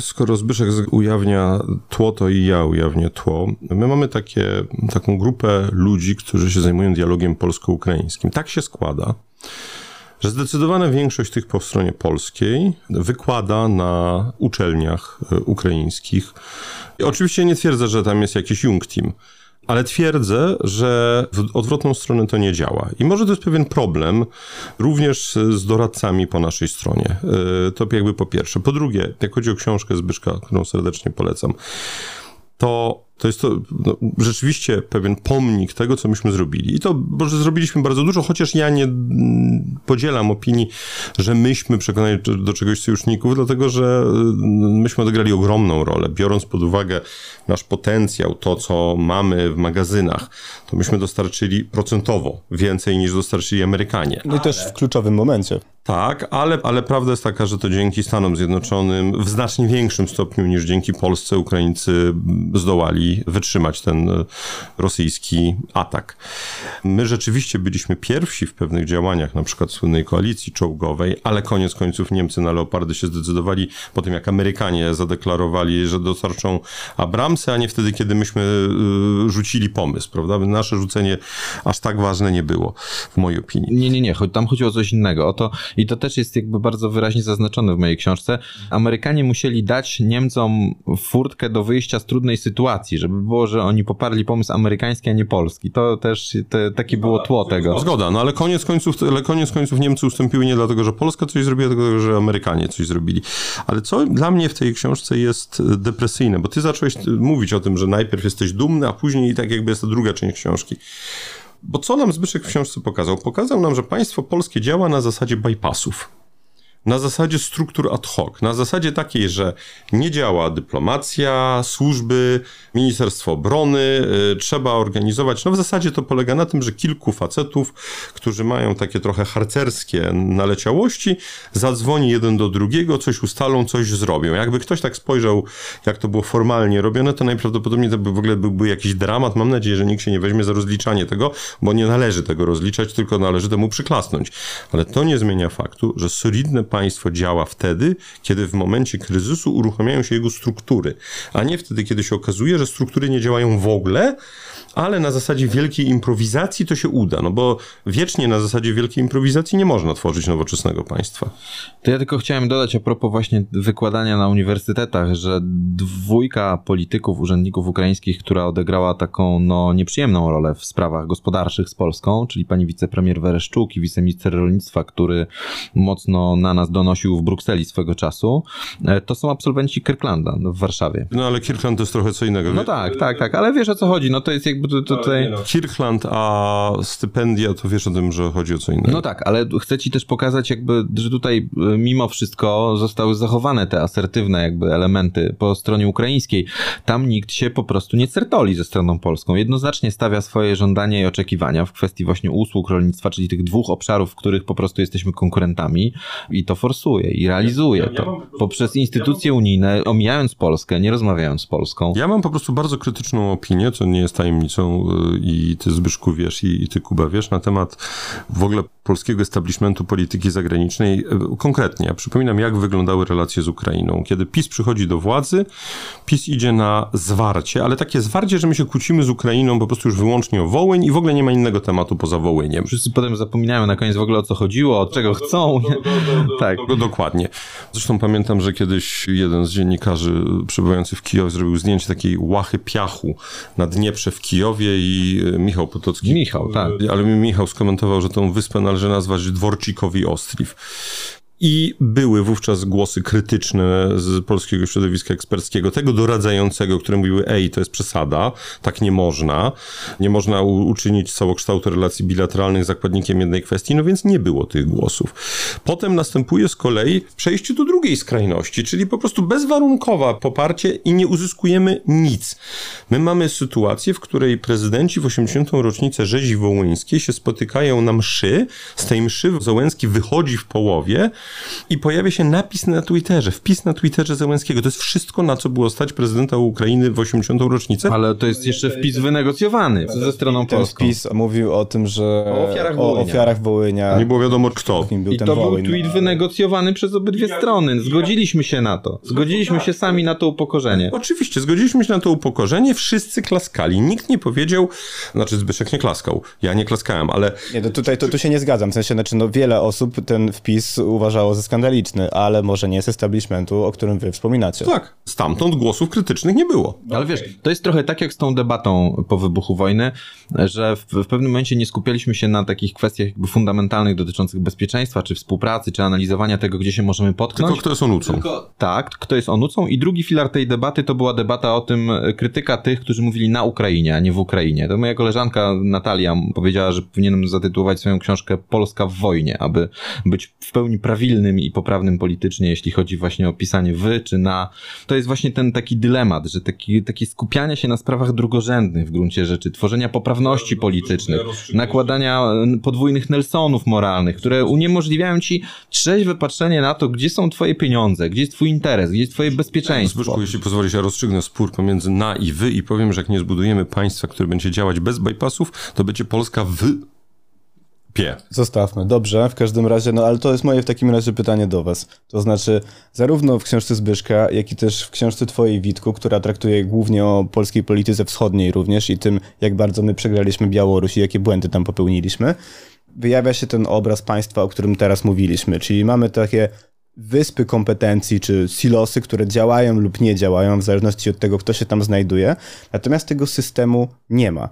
skoro Zbyszek ujawnia tło, to i ja ujawnię tło. My mamy takie, taką grupę ludzi, którzy się zajmują dialogiem polsko-ukraińskim. Tak się składa, że zdecydowana większość tych po stronie polskiej wykłada na uczelniach e, ukraińskich. I oczywiście nie twierdzę, że tam jest jakiś Jung Team, ale twierdzę, że w odwrotną stronę to nie działa. I może to jest pewien problem również z doradcami po naszej stronie. E, To jakby po pierwsze. Po drugie, jak chodzi o książkę Zbyszka, którą serdecznie polecam, to To jest to no, rzeczywiście pewien pomnik tego, co myśmy zrobili. I to, bo że zrobiliśmy bardzo dużo, chociaż ja nie mm, podzielam opinii, że myśmy przekonali do, czegoś sojuszników, dlatego że mm, myśmy odegrali ogromną rolę. Biorąc pod uwagę nasz potencjał, to co mamy w magazynach, to myśmy dostarczyli procentowo więcej niż dostarczyli Amerykanie. No i też w kluczowym momencie. Tak, ale, ale prawda jest taka, że to dzięki Stanom Zjednoczonym w znacznie większym stopniu niż dzięki Polsce Ukraińcy zdołali wytrzymać ten e, rosyjski atak. My rzeczywiście byliśmy pierwsi w pewnych działaniach, na przykład słynnej koalicji czołgowej, ale koniec końców Niemcy na Leopardy się zdecydowali po tym, jak Amerykanie zadeklarowali, że dostarczą Abramsy, a nie wtedy, kiedy myśmy e, rzucili pomysł, prawda? Nasze rzucenie aż tak ważne nie było, w mojej opinii. Nie, nie, nie, tam chodziło o coś innego. O to i to też jest jakby bardzo wyraźnie zaznaczone w mojej książce. Amerykanie musieli dać Niemcom furtkę do wyjścia z trudnej sytuacji, żeby było, że oni poparli pomysł amerykański, a nie polski. To też te, takie było tło tego. Zgoda, no ale koniec końców, ale koniec końców Niemcy ustąpiły nie dlatego, że Polska coś zrobiła, tylko dlatego, że Amerykanie coś zrobili. Ale co dla mnie w tej książce jest depresyjne, bo ty zacząłeś mówić o tym, że najpierw jesteś dumny, a później tak jakby jest ta druga część książki. Bo co nam Zbyszek w książce pokazał? Pokazał nam, że państwo polskie działa na zasadzie bypassów na zasadzie struktur ad hoc, na zasadzie takiej, że nie działa dyplomacja, służby, Ministerstwo Obrony, y, trzeba organizować. No w zasadzie to polega na tym, że kilku facetów, którzy mają takie trochę harcerskie naleciałości, zadzwoni jeden do drugiego, coś ustalą, coś zrobią. Jakby ktoś tak spojrzał, jak to było formalnie robione, to najprawdopodobniej to by w ogóle byłby jakiś dramat. Mam nadzieję, że nikt się nie weźmie za rozliczanie tego, bo nie należy tego rozliczać, tylko należy temu przyklasnąć. Ale to nie zmienia faktu, że solidne państwo działa wtedy, kiedy w momencie kryzysu uruchamiają się jego struktury, a nie wtedy, kiedy się okazuje, że struktury nie działają w ogóle, ale na zasadzie wielkiej improwizacji to się uda, no bo wiecznie na zasadzie wielkiej improwizacji nie można tworzyć nowoczesnego państwa. To ja tylko chciałem dodać a propos właśnie wykładania na uniwersytetach, że dwójka polityków, urzędników ukraińskich, która odegrała taką no, nieprzyjemną rolę w sprawach gospodarczych z Polską, czyli pani wicepremier Wereszczuk i wiceminister rolnictwa, który mocno na nas donosił w Brukseli swego czasu, e, to są absolwenci Kirklanda w Warszawie. No ale Kirkland to jest trochę co innego. No tak, tak, tak, ale wiesz o co chodzi, no to jest jakby jakby to, tutaj... No. Kirchland, a stypendia, to wiesz o tym, że chodzi o co innego. No tak, ale chcę ci też pokazać jakby, że tutaj e, mimo wszystko zostały zachowane te asertywne jakby elementy po stronie ukraińskiej. Tam nikt się po prostu nie certoli ze stroną polską. Jednoznacznie stawia swoje żądania i oczekiwania w kwestii właśnie usług rolnictwa, czyli tych dwóch obszarów, w których po prostu jesteśmy konkurentami i to forsuje i realizuje to poprzez instytucje unijne, omijając Polskę, nie rozmawiając z Polską. Ja mam po prostu bardzo krytyczną opinię, co nie jest tajemnicą są y, i ty Zbyszku wiesz i, i ty Kuba wiesz na temat w ogóle polskiego establishmentu polityki zagranicznej. Y, konkretnie, ja przypominam jak wyglądały relacje z Ukrainą. Kiedy PiS przychodzi do władzy, PiS idzie na zwarcie, ale takie zwarcie, że my się kłócimy z Ukrainą po prostu już wyłącznie o Wołyń i w ogóle nie ma innego tematu poza Wołyniem. Wszyscy potem zapominają na koniec w ogóle o co chodziło, od czego chcą. tak. Dokładnie. Zresztą pamiętam, że kiedyś jeden z dziennikarzy przebywających w Kijowie zrobił zdjęcie takiej łachy piachu na Dnieprze w Kijowie i e, Michał Potocki. Michał, tak. Ale mi Michał skomentował, że tą wyspę należy nazwać Dworcikowi Ostriw. I były wówczas głosy krytyczne z polskiego środowiska eksperckiego, tego doradzającego, które mówiły, ej, to jest przesada, tak nie można, nie można uczynić całokształtu relacji bilateralnych zakładnikiem jednej kwestii, no więc nie było tych głosów. Potem następuje z kolei przejście do drugiej skrajności, czyli po prostu bezwarunkowa poparcie i nie uzyskujemy nic. My mamy sytuację, w której prezydenci w 80. rocznicę rzezi wołyńskiej się spotykają na mszy, z tej mszy Załęski wychodzi w połowie, i pojawia się napis na Twitterze, wpis na Twitterze Zełenskiego. To jest wszystko, na co było stać prezydenta Ukrainy w 80. rocznicę. Ale to jest jeszcze wpis wynegocjowany ze stroną ten polską. Ten wpis mówił o tym, że o ofiarach Wołynia. O ofiarach Wołynia. Nie było wiadomo kto. Był I to Wołyń. był tweet wynegocjowany przez obydwie strony. Zgodziliśmy się na to. Zgodziliśmy się sami na to upokorzenie. Oczywiście, zgodziliśmy się na to upokorzenie. Wszyscy klaskali. Nikt nie powiedział, znaczy Zbyszek nie klaskał. Ja nie klaskałem, ale... Nie, to tutaj to, tu się nie zgadzam. W sensie, znaczy, no wiele osób ten wpis uważa uważało za skandaliczny, ale może nie z establishmentu, o którym wy wspominacie. Tak, stamtąd głosów krytycznych nie było. Ale wiesz, to jest trochę tak jak z tą debatą po wybuchu wojny, że w, w pewnym momencie nie skupialiśmy się na takich kwestiach jakby fundamentalnych dotyczących bezpieczeństwa, czy współpracy, czy analizowania tego, gdzie się możemy potknąć. Tylko kto jest onucą. Tylko, tak, kto jest onucą. I drugi filar tej debaty to była debata o tym, e, krytyka tych, którzy mówili na Ukrainie, a nie w Ukrainie. To moja koleżanka Natalia powiedziała, że powinienem zatytułować swoją książkę Polska w wojnie, aby być w pełni prawilnym i poprawnym politycznie, jeśli chodzi właśnie o pisanie wy czy na. To jest właśnie ten taki dylemat, że taki, takie skupianie się na sprawach drugorzędnych w gruncie rzeczy, tworzenia poprawności politycznych, nakładania podwójnych Nelsonów moralnych, które uniemożliwiają ci trzeźwe patrzenie na to, gdzie są twoje pieniądze, gdzie jest twój interes, gdzie jest twoje bezpieczeństwo. Zbyszku, jeśli pozwolisz, ja rozstrzygnę spór pomiędzy na i wy i powiem, że jak nie zbudujemy państwa, które będzie działać bez bypassów, to będzie Polska w pie. Zostawmy, dobrze, w każdym razie, no ale to jest moje w takim razie pytanie do was. To znaczy, zarówno w książce Zbyszka, jak i też w książce twojej, Witku, która traktuje głównie o polskiej polityce wschodniej również i tym, jak bardzo my przegraliśmy Białoruś i jakie błędy tam popełniliśmy, wyjawia się ten obraz państwa, o którym teraz mówiliśmy, czyli mamy takie wyspy kompetencji czy silosy, które działają lub nie działają, w zależności od tego, kto się tam znajduje, natomiast tego systemu nie ma.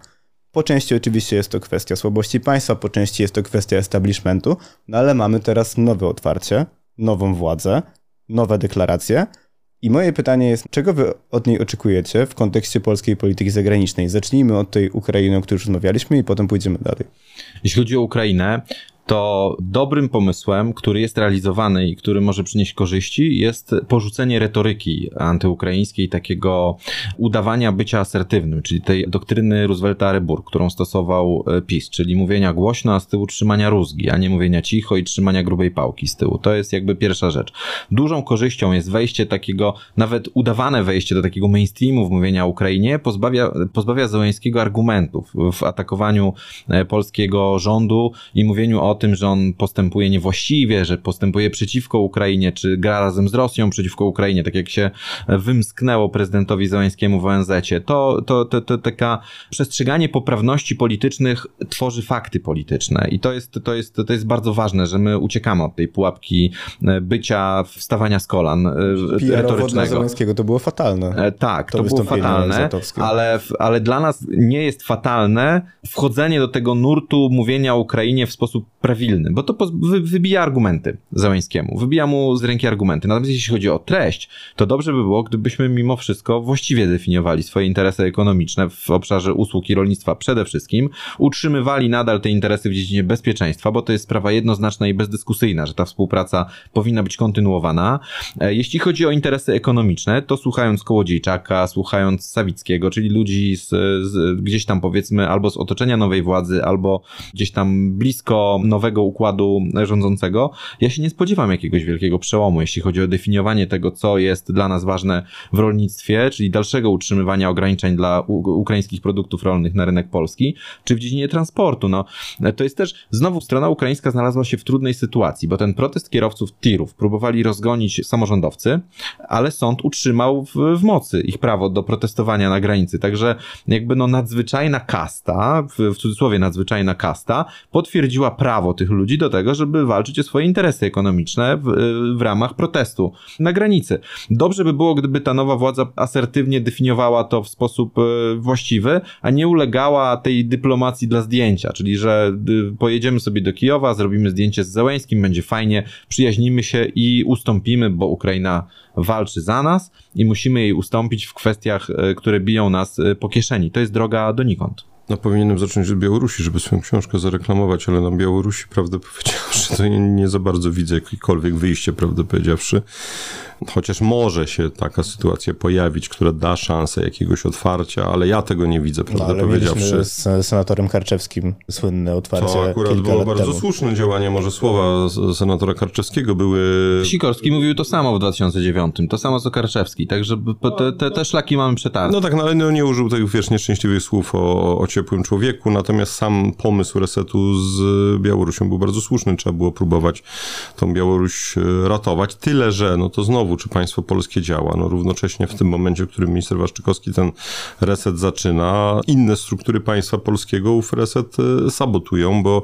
Po części oczywiście jest to kwestia słabości państwa, po części jest to kwestia establishmentu, no ale mamy teraz nowe otwarcie, nową władzę, nowe deklaracje. I moje pytanie jest, czego wy od niej oczekujecie w kontekście polskiej polityki zagranicznej? Zacznijmy od tej Ukrainy, o której już rozmawialiśmy i potem pójdziemy dalej. Jeśli chodzi o Ukrainę, to dobrym pomysłem, który jest realizowany i który może przynieść korzyści, jest porzucenie retoryki antyukraińskiej, takiego udawania bycia asertywnym, czyli tej doktryny Roosevelta Rebur, którą stosował e, PiS, czyli mówienia głośno, a z tyłu trzymania rózgi, a nie mówienia cicho i trzymania grubej pałki z tyłu. To jest jakby pierwsza rzecz. Dużą korzyścią jest wejście takiego, nawet udawane wejście do takiego mainstreamu w mówienia o Ukrainie, pozbawia, pozbawia Zełęńskiego argumentów w atakowaniu e, polskiego rządu i mówieniu o tym, że on postępuje niewłaściwie, że postępuje przeciwko Ukrainie, czy gra razem z Rosją przeciwko Ukrainie, tak jak się wymsknęło prezydentowi Załęskiemu w ONZ-cie, to, to, to, to taka przestrzeganie poprawności politycznych tworzy fakty polityczne i to jest, to, jest, to jest bardzo ważne, że my uciekamy od tej pułapki e, bycia, wstawania z kolan e, retorycznego. Załęskiego to było fatalne. E, tak, to, to było fatalne, ale, ale dla nas nie jest fatalne wchodzenie do tego nurtu mówienia o Ukrainie w sposób prawilny, bo to wybija argumenty Załęskiemu, wybija mu z ręki argumenty. Natomiast jeśli chodzi o treść, to dobrze by było, gdybyśmy mimo wszystko właściwie definiowali swoje interesy ekonomiczne w obszarze usług i rolnictwa przede wszystkim, utrzymywali nadal te interesy w dziedzinie bezpieczeństwa, bo to jest sprawa jednoznaczna i bezdyskusyjna, że ta współpraca powinna być kontynuowana. E, jeśli chodzi o interesy ekonomiczne, to słuchając Kołodziejczaka, słuchając Sawickiego, czyli ludzi z, z, gdzieś tam powiedzmy albo z otoczenia nowej władzy, albo gdzieś tam blisko nowego układu rządzącego, ja się nie spodziewam jakiegoś wielkiego przełomu, jeśli chodzi o definiowanie tego, co jest dla nas ważne w rolnictwie, czyli dalszego utrzymywania ograniczeń dla ukraińskich produktów rolnych na rynek polski, czy w dziedzinie transportu. No, to jest też, znowu strona ukraińska znalazła się w trudnej sytuacji, bo ten protest kierowców tirów próbowali rozgonić samorządowcy, ale sąd utrzymał w, w mocy ich prawo do protestowania na granicy. Także jakby no nadzwyczajna kasta, w, w cudzysłowie nadzwyczajna kasta, potwierdziła prawo prawo tych ludzi do tego, żeby walczyć o swoje interesy ekonomiczne w, w ramach protestu na granicy. Dobrze by było, gdyby ta nowa władza asertywnie definiowała to w sposób e, właściwy, a nie ulegała tej dyplomacji dla zdjęcia, czyli że y, pojedziemy sobie do Kijowa, zrobimy zdjęcie z Zełęskim, będzie fajnie, przyjaźnimy się i ustąpimy, bo Ukraina walczy za nas i musimy jej ustąpić w kwestiach, które biją nas po kieszeni. To jest droga donikąd. No powinienem zacząć od Białorusi, żeby swoją książkę zareklamować, ale na Białorusi, prawdę powiedziawszy, to nie, za bardzo widzę jakiekolwiek wyjście, prawdę powiedziawszy. Chociaż może się taka sytuacja pojawić, która da szansę jakiegoś otwarcia, ale ja tego nie widzę, prawdę no, ale powiedziawszy. z senatorem Karczewskim słynne otwarcie. To akurat było bardzo temu. słuszne działanie, może słowa senatora Karczewskiego były... Sikorski mówił to samo w 2009, to samo co Karczewski, także te, te, te szlaki mamy przetarte. No tak, no ale no, nie użył tych, wiesz, nieszczęśliwych słów o, o ciepłym człowieku, natomiast sam pomysł resetu z Białorusią był bardzo słuszny, trzeba było próbować tą Białoruś e, ratować, tyle że, no to znowu znowu, czy państwo polskie działa. No równocześnie w tym momencie, w którym minister Waszczykowski ten reset zaczyna, inne struktury państwa polskiego ów reset e, sabotują, bo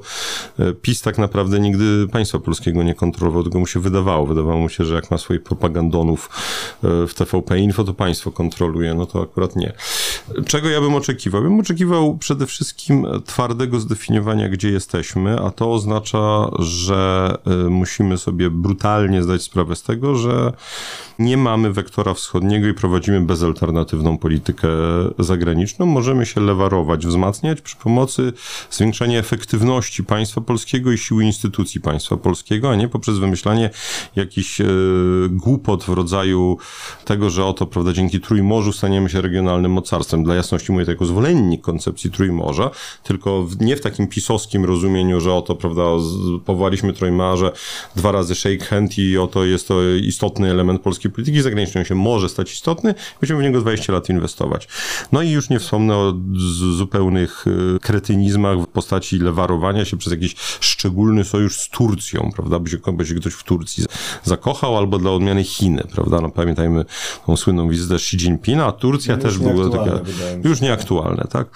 e, PiS tak naprawdę nigdy państwa polskiego nie kontrolował, tylko mu się wydawało. Wydawało mu się, że jak ma swoich propagandonów e, w TVP Info, to państwo kontroluje. No to akurat nie. Czego ja bym oczekiwał? Bym oczekiwał przede wszystkim twardego zdefiniowania, gdzie jesteśmy, a to oznacza, że musimy sobie brutalnie zdać sprawę z tego, że nie mamy wektora wschodniego i prowadzimy bezalternatywną politykę zagraniczną. Możemy się lewarować, wzmacniać przy pomocy zwiększania efektywności państwa polskiego i siły instytucji państwa polskiego, a nie poprzez wymyślanie jakichś e, głupot w rodzaju tego, że oto, prawda, dzięki Trójmorzu staniemy się regionalnym mocarstwem. Dla jasności mówię to jako zwolennik koncepcji Trójmorza, tylko w, nie w takim pisowskim rozumieniu, że oto, prawda, powołaliśmy Trójmarze, dwa razy shake hand i oto jest to istotny element polskiej polityki zagranicznej. On się może stać istotny, będziemy w niego 20 lat inwestować. No i już nie wspomnę o zupełnych y, kretynizmach w postaci lewarowania się przez jakiś szczególny sojusz z Turcją, prawda? By się, by się ktoś w Turcji zakochał, albo dla odmiany Chiny, prawda? No pamiętajmy tą słynną wizytę Xi Jinpinga, a Turcja no też była taka, już nieaktualne, tak?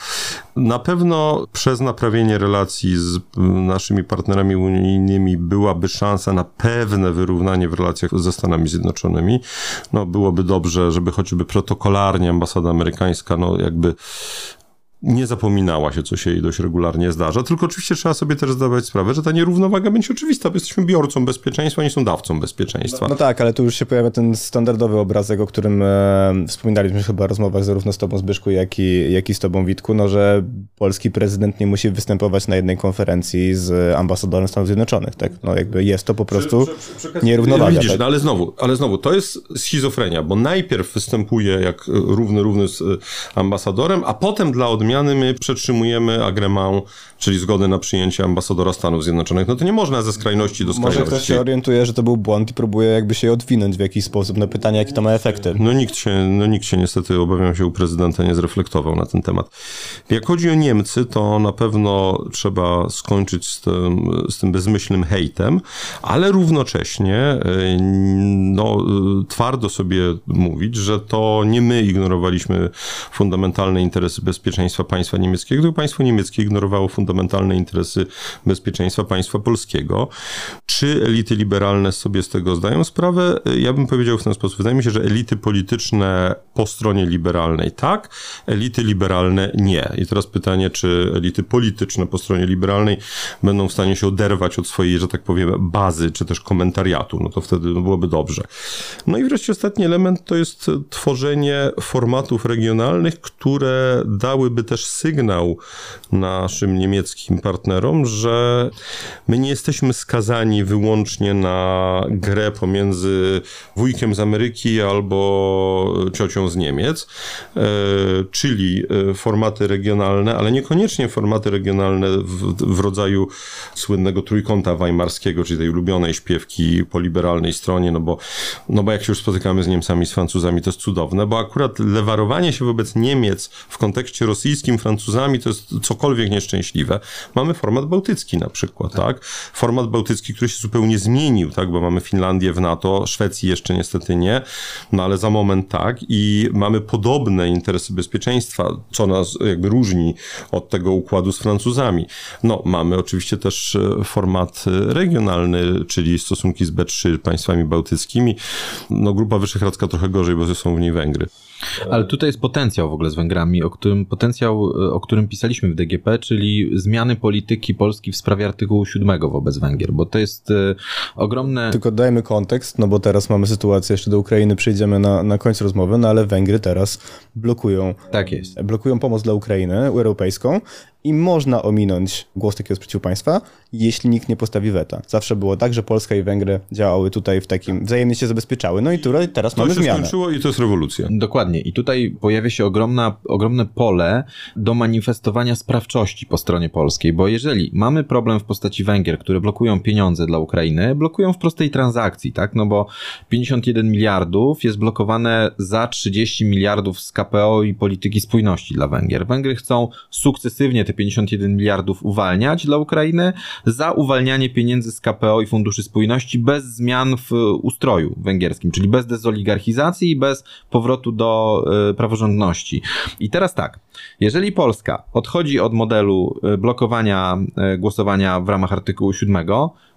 Na pewno przez naprawienie relacji z naszymi partnerami unijnymi byłaby szansa na pewne wyrównanie w relacjach ze Stanami Zjednoczonymi. No byłoby dobrze, żeby choćby protokolarnie ambasada amerykańska, no jakby nie zapominała się, co się jej dość regularnie zdarza, tylko oczywiście trzeba sobie też zdawać sprawę, że ta nierównowaga będzie oczywista, bo jesteśmy biorcą bezpieczeństwa, nie są dawcą bezpieczeństwa. No, no, tak, ale tu już się pojawia ten standardowy obrazek, o którym e, wspominaliśmy chyba w rozmowach zarówno z tobą Zbyszku, jak i, jak i z tobą Witku, no, że polski prezydent nie musi występować na jednej konferencji z ambasadorem Stanów Zjednoczonych, tak? No jakby jest to po prostu przy, przy, przy nierównowaga. Widzisz, tak? no ale znowu, ale znowu, to jest schizofrenia, bo najpierw występuje jak równy, równy z ambasadorem, a potem dla odmiany zmiany my przetrzymujemy agrement, czyli zgodę na przyjęcie ambasadora Stanów Zjednoczonych. No to nie można ze skrajności do skrajności. Może ktoś się orientuje, że to był błąd i próbuje jakby się odwinąć w jakiś sposób na pytanie, jakie to ma efekty. No nikt się, no nikt się niestety, obawiam się, u prezydenta nie zreflektował na ten temat. Jak chodzi o Niemcy, to na pewno trzeba skończyć z tym, z tym bezmyślnym hejtem, ale równocześnie y, no, y, twardo sobie mówić, że to nie my ignorowaliśmy fundamentalne interesy bezpieczeństwa państwa niemieckiego, tylko państwo niemieckie ignorowało fundamentalne interesy bezpieczeństwa państwa polskiego. Czy elity liberalne sobie z tego zdają sprawę? Ja bym powiedział w ten sposób. Wydaje mi się, że elity polityczne po stronie liberalnej tak, elity liberalne nie. I teraz pytanie, czy elity polityczne po stronie liberalnej będą w stanie się oderwać od swojej, że tak powiem, bazy, czy też komentariatu. No to wtedy byłoby dobrze. No i wreszcie ostatni element to jest tworzenie formatów regionalnych, które dałyby też sygnał naszym niemieckim partnerom, że my nie jesteśmy skazani wyłącznie na grę pomiędzy wujkiem z Ameryki albo ciocią z Niemiec, e, czyli e, formaty regionalne, ale niekoniecznie formaty regionalne w, w rodzaju słynnego trójkąta weimarskiego, czyli tej ulubionej śpiewki po liberalnej stronie, no bo, no bo jak się już spotykamy z Niemcami, z Francuzami, to jest cudowne, bo akurat lewarowanie się wobec Niemiec w kontekście rosyjskim, Francuzami, to jest cokolwiek nieszczęśliwe. Mamy format bałtycki na przykład, tak. Format bałtycki, który się zupełnie zmienił, tak? Bo mamy Finlandię w NATO, Szwecji jeszcze niestety nie, no ale za moment tak i mamy podobne interesy bezpieczeństwa, co nas jakby różni od tego układu z Francuzami. No, mamy oczywiście też e, format regionalny, czyli stosunki z B3 państwami bałtyckimi. No, Grupa Wyszehradzka trochę gorzej, bo są w niej Węgry. Ale tutaj jest potencjał w ogóle z Węgrami, o którym potencjał, o którym pisaliśmy w DGP, czyli zmiany polityki Polski w sprawie artykułu 7 wobec Węgier, bo to jest e, ogromne. Tylko dajmy kontekst, no bo teraz mamy sytuację, jeszcze do Ukrainy przyjdziemy na, na końcu rozmowy, no ale Węgry teraz blokują. Tak jest. Blokują pomoc dla Ukrainy europejską, i można ominąć głos takiego sprzeciwu państwa, jeśli nikt nie postawi weta. Zawsze było tak, że Polska i Węgry działały tutaj w takim, wzajemnie się zabezpieczały. No i tutaj teraz to mamy się zmianę. skończyło i to jest rewolucja. Dokładnie. I tutaj pojawia się ogromna, ogromne pole do manifestowania sprawczości po stronie polskiej, bo jeżeli mamy problem w postaci Węgier, które blokują pieniądze dla Ukrainy, blokują w prostej transakcji, tak? No bo 51 miliardów jest blokowane za 30 miliardów z KPO i polityki spójności dla Węgier. Węgry chcą sukcesywnie te 51 miliardów uwalniać dla Ukrainy za uwalnianie pieniędzy z KPO i Funduszy Spójności bez zmian w ustroju węgierskim, czyli bez dezoligarchizacji i bez powrotu do y, praworządności. I teraz tak, jeżeli Polska odchodzi od modelu y, blokowania głosowania w ramach artykułu 7,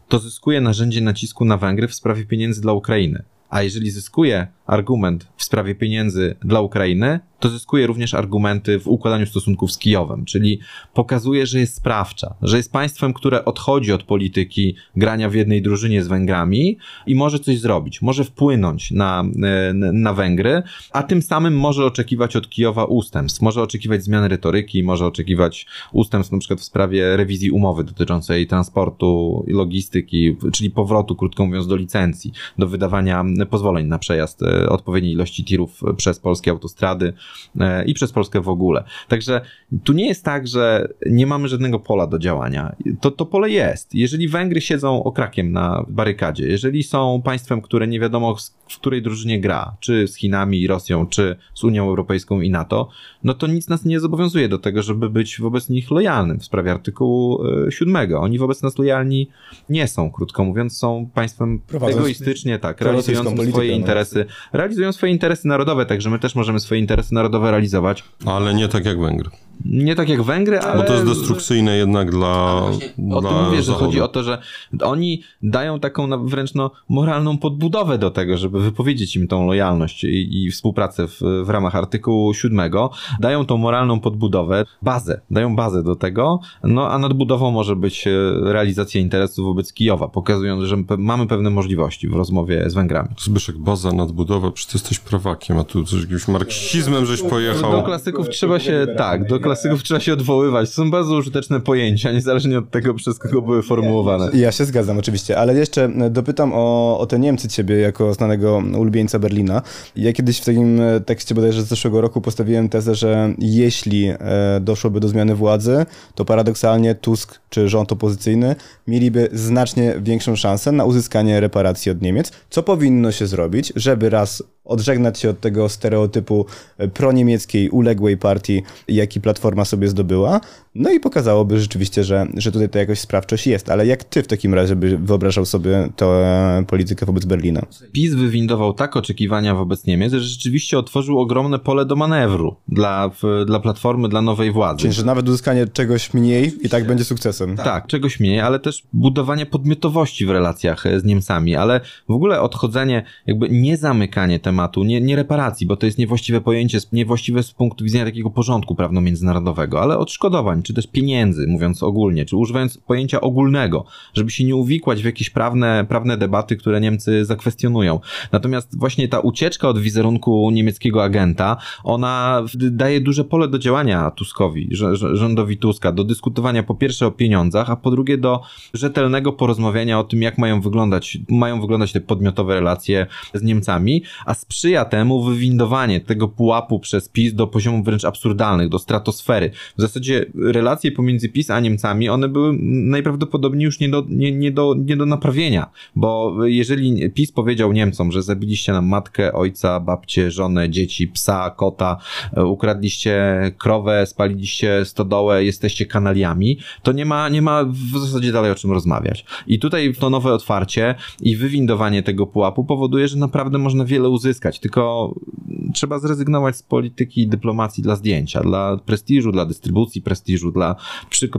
to zyskuje narzędzie nacisku na Węgry w sprawie pieniędzy dla Ukrainy. A jeżeli zyskuje argument w sprawie pieniędzy dla Ukrainy, to zyskuje również argumenty w układaniu stosunków z Kijowem, czyli pokazuje, że jest sprawcza, że jest państwem, które odchodzi od polityki grania w jednej drużynie z Węgrami i może coś zrobić, może wpłynąć na, e, na Węgry, a tym samym może oczekiwać od Kijowa ustępstw, może oczekiwać zmiany retoryki, może oczekiwać ustępstw na przykład w sprawie rewizji umowy dotyczącej transportu i logistyki, czyli powrotu, krótko mówiąc, do licencji, do wydawania pozwoleń na przejazd e, odpowiedniej ilości tirów przez polskie autostrady, E, i przez Polskę w ogóle. Także tu nie jest tak, że nie mamy żadnego pola do działania. To, to pole jest. Jeżeli Węgry siedzą okrakiem na barykadzie, jeżeli są państwem, które nie wiadomo w której drużynie gra, czy z Chinami i Rosją, czy z Unią Europejską i NATO, no to nic nas nie zobowiązuje do tego, żeby być wobec nich lojalnym w sprawie artykułu 7. E, Oni wobec nas lojalni nie są, krótko mówiąc, są państwem egoistycznie, tak, realizującym swoje no. interesy, realizują swoje interesy narodowe, także my też możemy swoje interesy narodowe realizować. Ale nie tak jak Węgry. Nie tak jak Węgry, ale... Bo to jest destrukcyjne jednak dla... dla o tym mówię, że chodzi o to, że oni dają taką wręcz no, moralną podbudowę do tego, żeby wypowiedzieć im tą lojalność i, i współpracę w, w ramach artykułu 7. Dają tą moralną podbudowę, bazę, dają bazę do tego, no a nadbudową może być e, realizacja interesów wobec Kijowa, pokazując, że mamy pewne możliwości w rozmowie z Węgrami. Zbyszek, baza, nadbudowa, przecież ty jesteś prawakiem, a tu coś jakimś marksizmem żeś pojechał. Do klasyków trzeba się, tak, do klasyków trzeba się odwoływać. To są bardzo użyteczne pojęcia, niezależnie od tego, przez kogo były formułowane. Ja się zgadzam oczywiście, ale jeszcze dopytam o, o te Niemcy ciebie jako znanego ulubieńca Berlina. Ja kiedyś w takim tekście bodajże z zeszłego roku postawiłem tezę, że jeśli e, doszłoby do zmiany władzy, to paradoksalnie Tusk czy rząd opozycyjny mieliby znacznie większą szansę na uzyskanie reparacji od Niemiec. Co powinno się zrobić, żeby raz odżegnać się od tego stereotypu proniemieckiej, uległej partii, jaki Platforma sobie zdobyła, no i pokazałoby rzeczywiście, że, że tutaj ta jakoś sprawczość jest. Ale jak ty w takim razie by wyobrażał sobie tę politykę wobec Berlina? PiS wywindował tak oczekiwania wobec Niemiec, że rzeczywiście otworzył ogromne pole do manewru dla, dla Platformy, dla nowej władzy. Czyli, że nawet uzyskanie czegoś mniej i tak będzie sukcesem. Tak, tak czegoś mniej, ale też budowanie podmiotowości w relacjach e, z Niemcami, ale w ogóle odchodzenie, jakby nie zamykanie tematu, nie, nie reparacji, bo to jest niewłaściwe pojęcie, niewłaściwe z punktu widzenia takiego porządku prawno-międzynarodowego, ale odszkodowań, czy też pieniędzy, mówiąc ogólnie, czy używając pojęcia ogólnego, żeby się nie uwikłać w jakieś prawne, prawne debaty, które Niemcy zakwestionują. Natomiast właśnie ta ucieczka od wizerunku niemieckiego agenta, ona daje duże pole do działania Tuskowi, rządowi Tuska, do dyskutowania po pierwsze o pieniądzach, a po drugie do rzetelnego porozmawiania o tym, jak mają wyglądać, mają wyglądać te podmiotowe relacje z Niemcami, a sprzyja temu wywindowanie tego pułapu przez PiS do poziomów wręcz absurdalnych, do stratosfery. W zasadzie relacje pomiędzy PiS a Niemcami, one były najprawdopodobniej już nie do, nie, nie do, nie do naprawienia, bo jeżeli PiS powiedział Niemcom, że zabiliście nam matkę, ojca, babcię, żonę, dzieci, psa, kota, e, ukradliście krowę, spaliliście stodołę, jesteście kanaliami, to nie ma, nie ma w zasadzie dalej o czym rozmawiać. I tutaj to nowe otwarcie i wywindowanie tego pułapu powoduje, że naprawdę można wiele uzyskać, tylko trzeba zrezygnować z polityki i dyplomacji dla zdjęcia, dla prestiżu, dla dystrybucji prestiżu, dla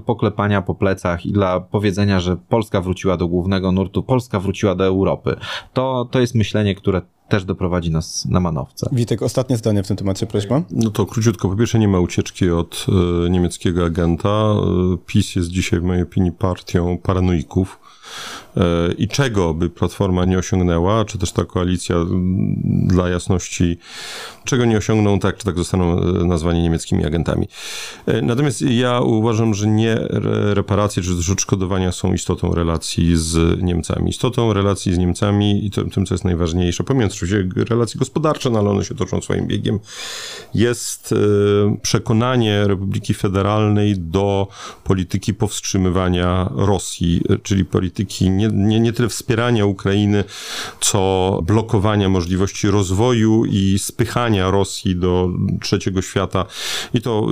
poklepania po plecach i dla powiedzenia, że Polska wróciła do głównego nurtu, Polska wróciła do Europy. To, to jest myślenie, które też doprowadzi nas na manowce. Witek, ostatnie zdanie w tym temacie, prośba. No to króciutko. Po pierwsze, nie ma ucieczki od y, niemieckiego agenta. Y, PiS jest dzisiaj, w mojej opinii, partią paranoików i czego by Platforma nie osiągnęła, czy też ta koalicja dla jasności, czego nie osiągną, tak czy tak zostaną e, nazwani niemieckimi agentami. E, natomiast ja uważam, że nie reparacje czy też odszkodowania są istotą relacji z Niemcami. Istotą relacji z Niemcami i tym, tym co jest najważniejsze, pomijając oczywiście relacje gospodarcze, no ale one się toczą swoim biegiem, jest e, przekonanie Republiki Federalnej do polityki powstrzymywania Rosji, czyli polityki nie nie, nie, nie tyle wspierania Ukrainy, co blokowania możliwości rozwoju i spychania Rosji do trzeciego świata. I to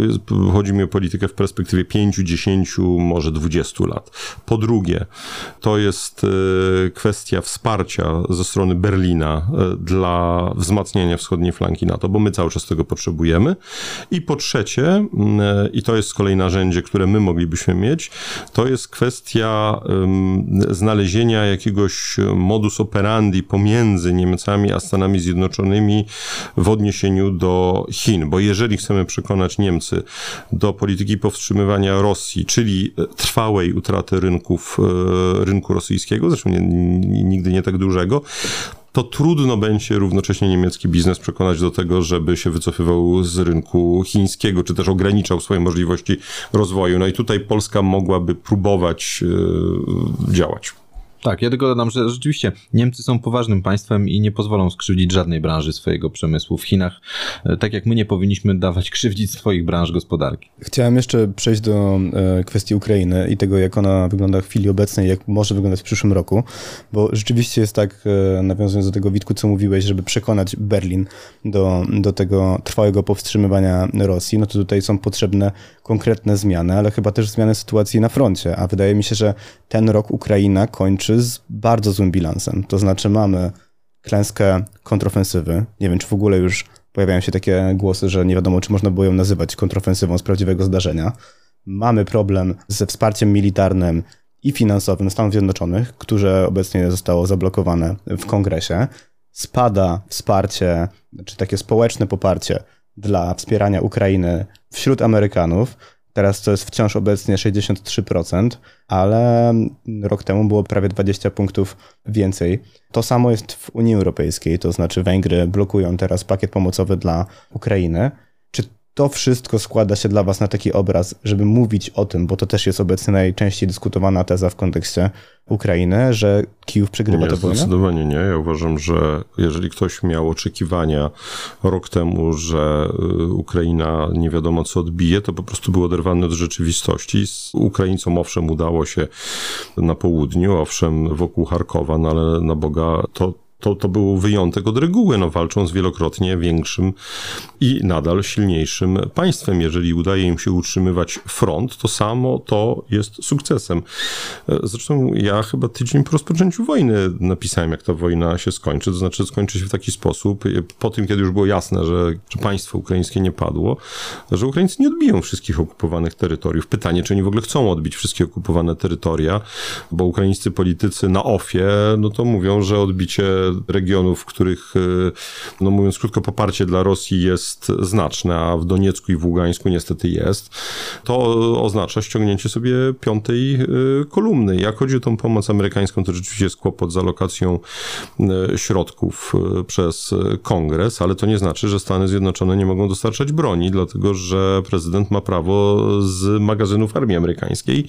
chodzi mi o politykę w perspektywie 5, 10, może 20 lat. Po drugie, to jest e, kwestia wsparcia ze strony Berlina e, dla wzmacniania wschodniej flanki NATO, bo my cały czas tego potrzebujemy. I po trzecie, e, i to jest z kolei narzędzie, które my moglibyśmy mieć, to jest kwestia znalezienia jakiegoś modus operandi pomiędzy Niemcami a Stanami Zjednoczonymi w odniesieniu do Chin, bo jeżeli chcemy przekonać Niemcy do polityki powstrzymywania Rosji, czyli trwałej utraty rynków, e, rynku rosyjskiego, zresztą nie, nigdy nie tak dużego, to trudno będzie równocześnie niemiecki biznes przekonać do tego, żeby się wycofywał z rynku chińskiego, czy też ograniczał swoje możliwości rozwoju. No i tutaj Polska mogłaby próbować działać. Tak, ja tylko dodam, że rzeczywiście Niemcy są poważnym państwem i nie pozwolą skrzywdzić żadnej branży swojego przemysłu w Chinach, e, tak jak my nie powinniśmy dawać krzywdzić swoich branż gospodarki. Chciałem jeszcze przejść do e, kwestii Ukrainy i tego, jak ona wygląda w chwili obecnej, jak może wyglądać w przyszłym roku, bo rzeczywiście jest tak, e, nawiązując do tego Witku, co mówiłeś, żeby przekonać Berlin do, do tego trwałego powstrzymywania Rosji, no to tutaj są potrzebne konkretne zmiany, ale chyba też zmiany sytuacji na froncie, a wydaje mi się, że ten rok Ukraina kończy z bardzo złym bilansem. To znaczy mamy klęskę kontrofensywy. Nie wiem, czy w ogóle już pojawiają się takie głosy, że nie wiadomo, czy można było ją nazywać kontrofensywą z prawdziwego zdarzenia. Mamy problem ze wsparciem militarnym i finansowym Stanów Zjednoczonych, które obecnie zostało zablokowane w kongresie. Spada wsparcie, czy takie społeczne poparcie dla wspierania Ukrainy wśród Amerykanów. Teraz to jest wciąż obecnie 63%, ale rok temu było prawie 20 punktów więcej. To samo jest w Unii Europejskiej, to znaczy Węgry blokują teraz pakiet pomocowy dla Ukrainy. To wszystko składa się dla Was na taki obraz, żeby mówić o tym, bo to też jest obecnie najczęściej dyskutowana teza w kontekście Ukrainy, że Kijów przegrywa tę wojnę? Zdecydowanie nie. Ja uważam, że jeżeli ktoś miał oczekiwania rok temu, że y, Ukraina nie wiadomo co odbije, to po prostu był oderwany od rzeczywistości. Ukraińcom owszem udało się na południu, owszem wokół Charkowa, no ale na Boga to to, to był wyjątek od reguły. No, walczą z wielokrotnie większym i nadal silniejszym państwem. Jeżeli udaje im się utrzymywać front, to samo to jest sukcesem. Zresztą ja chyba tydzień po rozpoczęciu wojny napisałem, jak ta wojna się skończy. To znaczy, skończy się w taki sposób, po tym, kiedy już było jasne, że, że państwo ukraińskie nie padło, że Ukraińcy nie odbiją wszystkich okupowanych terytoriów. Pytanie, czy oni w ogóle chcą odbić wszystkie okupowane terytoria, bo ukraińscy politycy na ofie, no to mówią, że odbicie regionów, w których, e, no mówiąc krótko, poparcie dla Rosji jest znaczne, a w Doniecku i w Ługańsku niestety jest, to oznacza ściągnięcie sobie piątej e, kolumny. Jak chodzi o tą pomoc amerykańską, to rzeczywiście jest kłopot z alokacją e, środków przez kongres, ale to nie znaczy, że Stany Zjednoczone nie mogą dostarczać broni, dlatego że prezydent ma prawo z magazynów armii amerykańskiej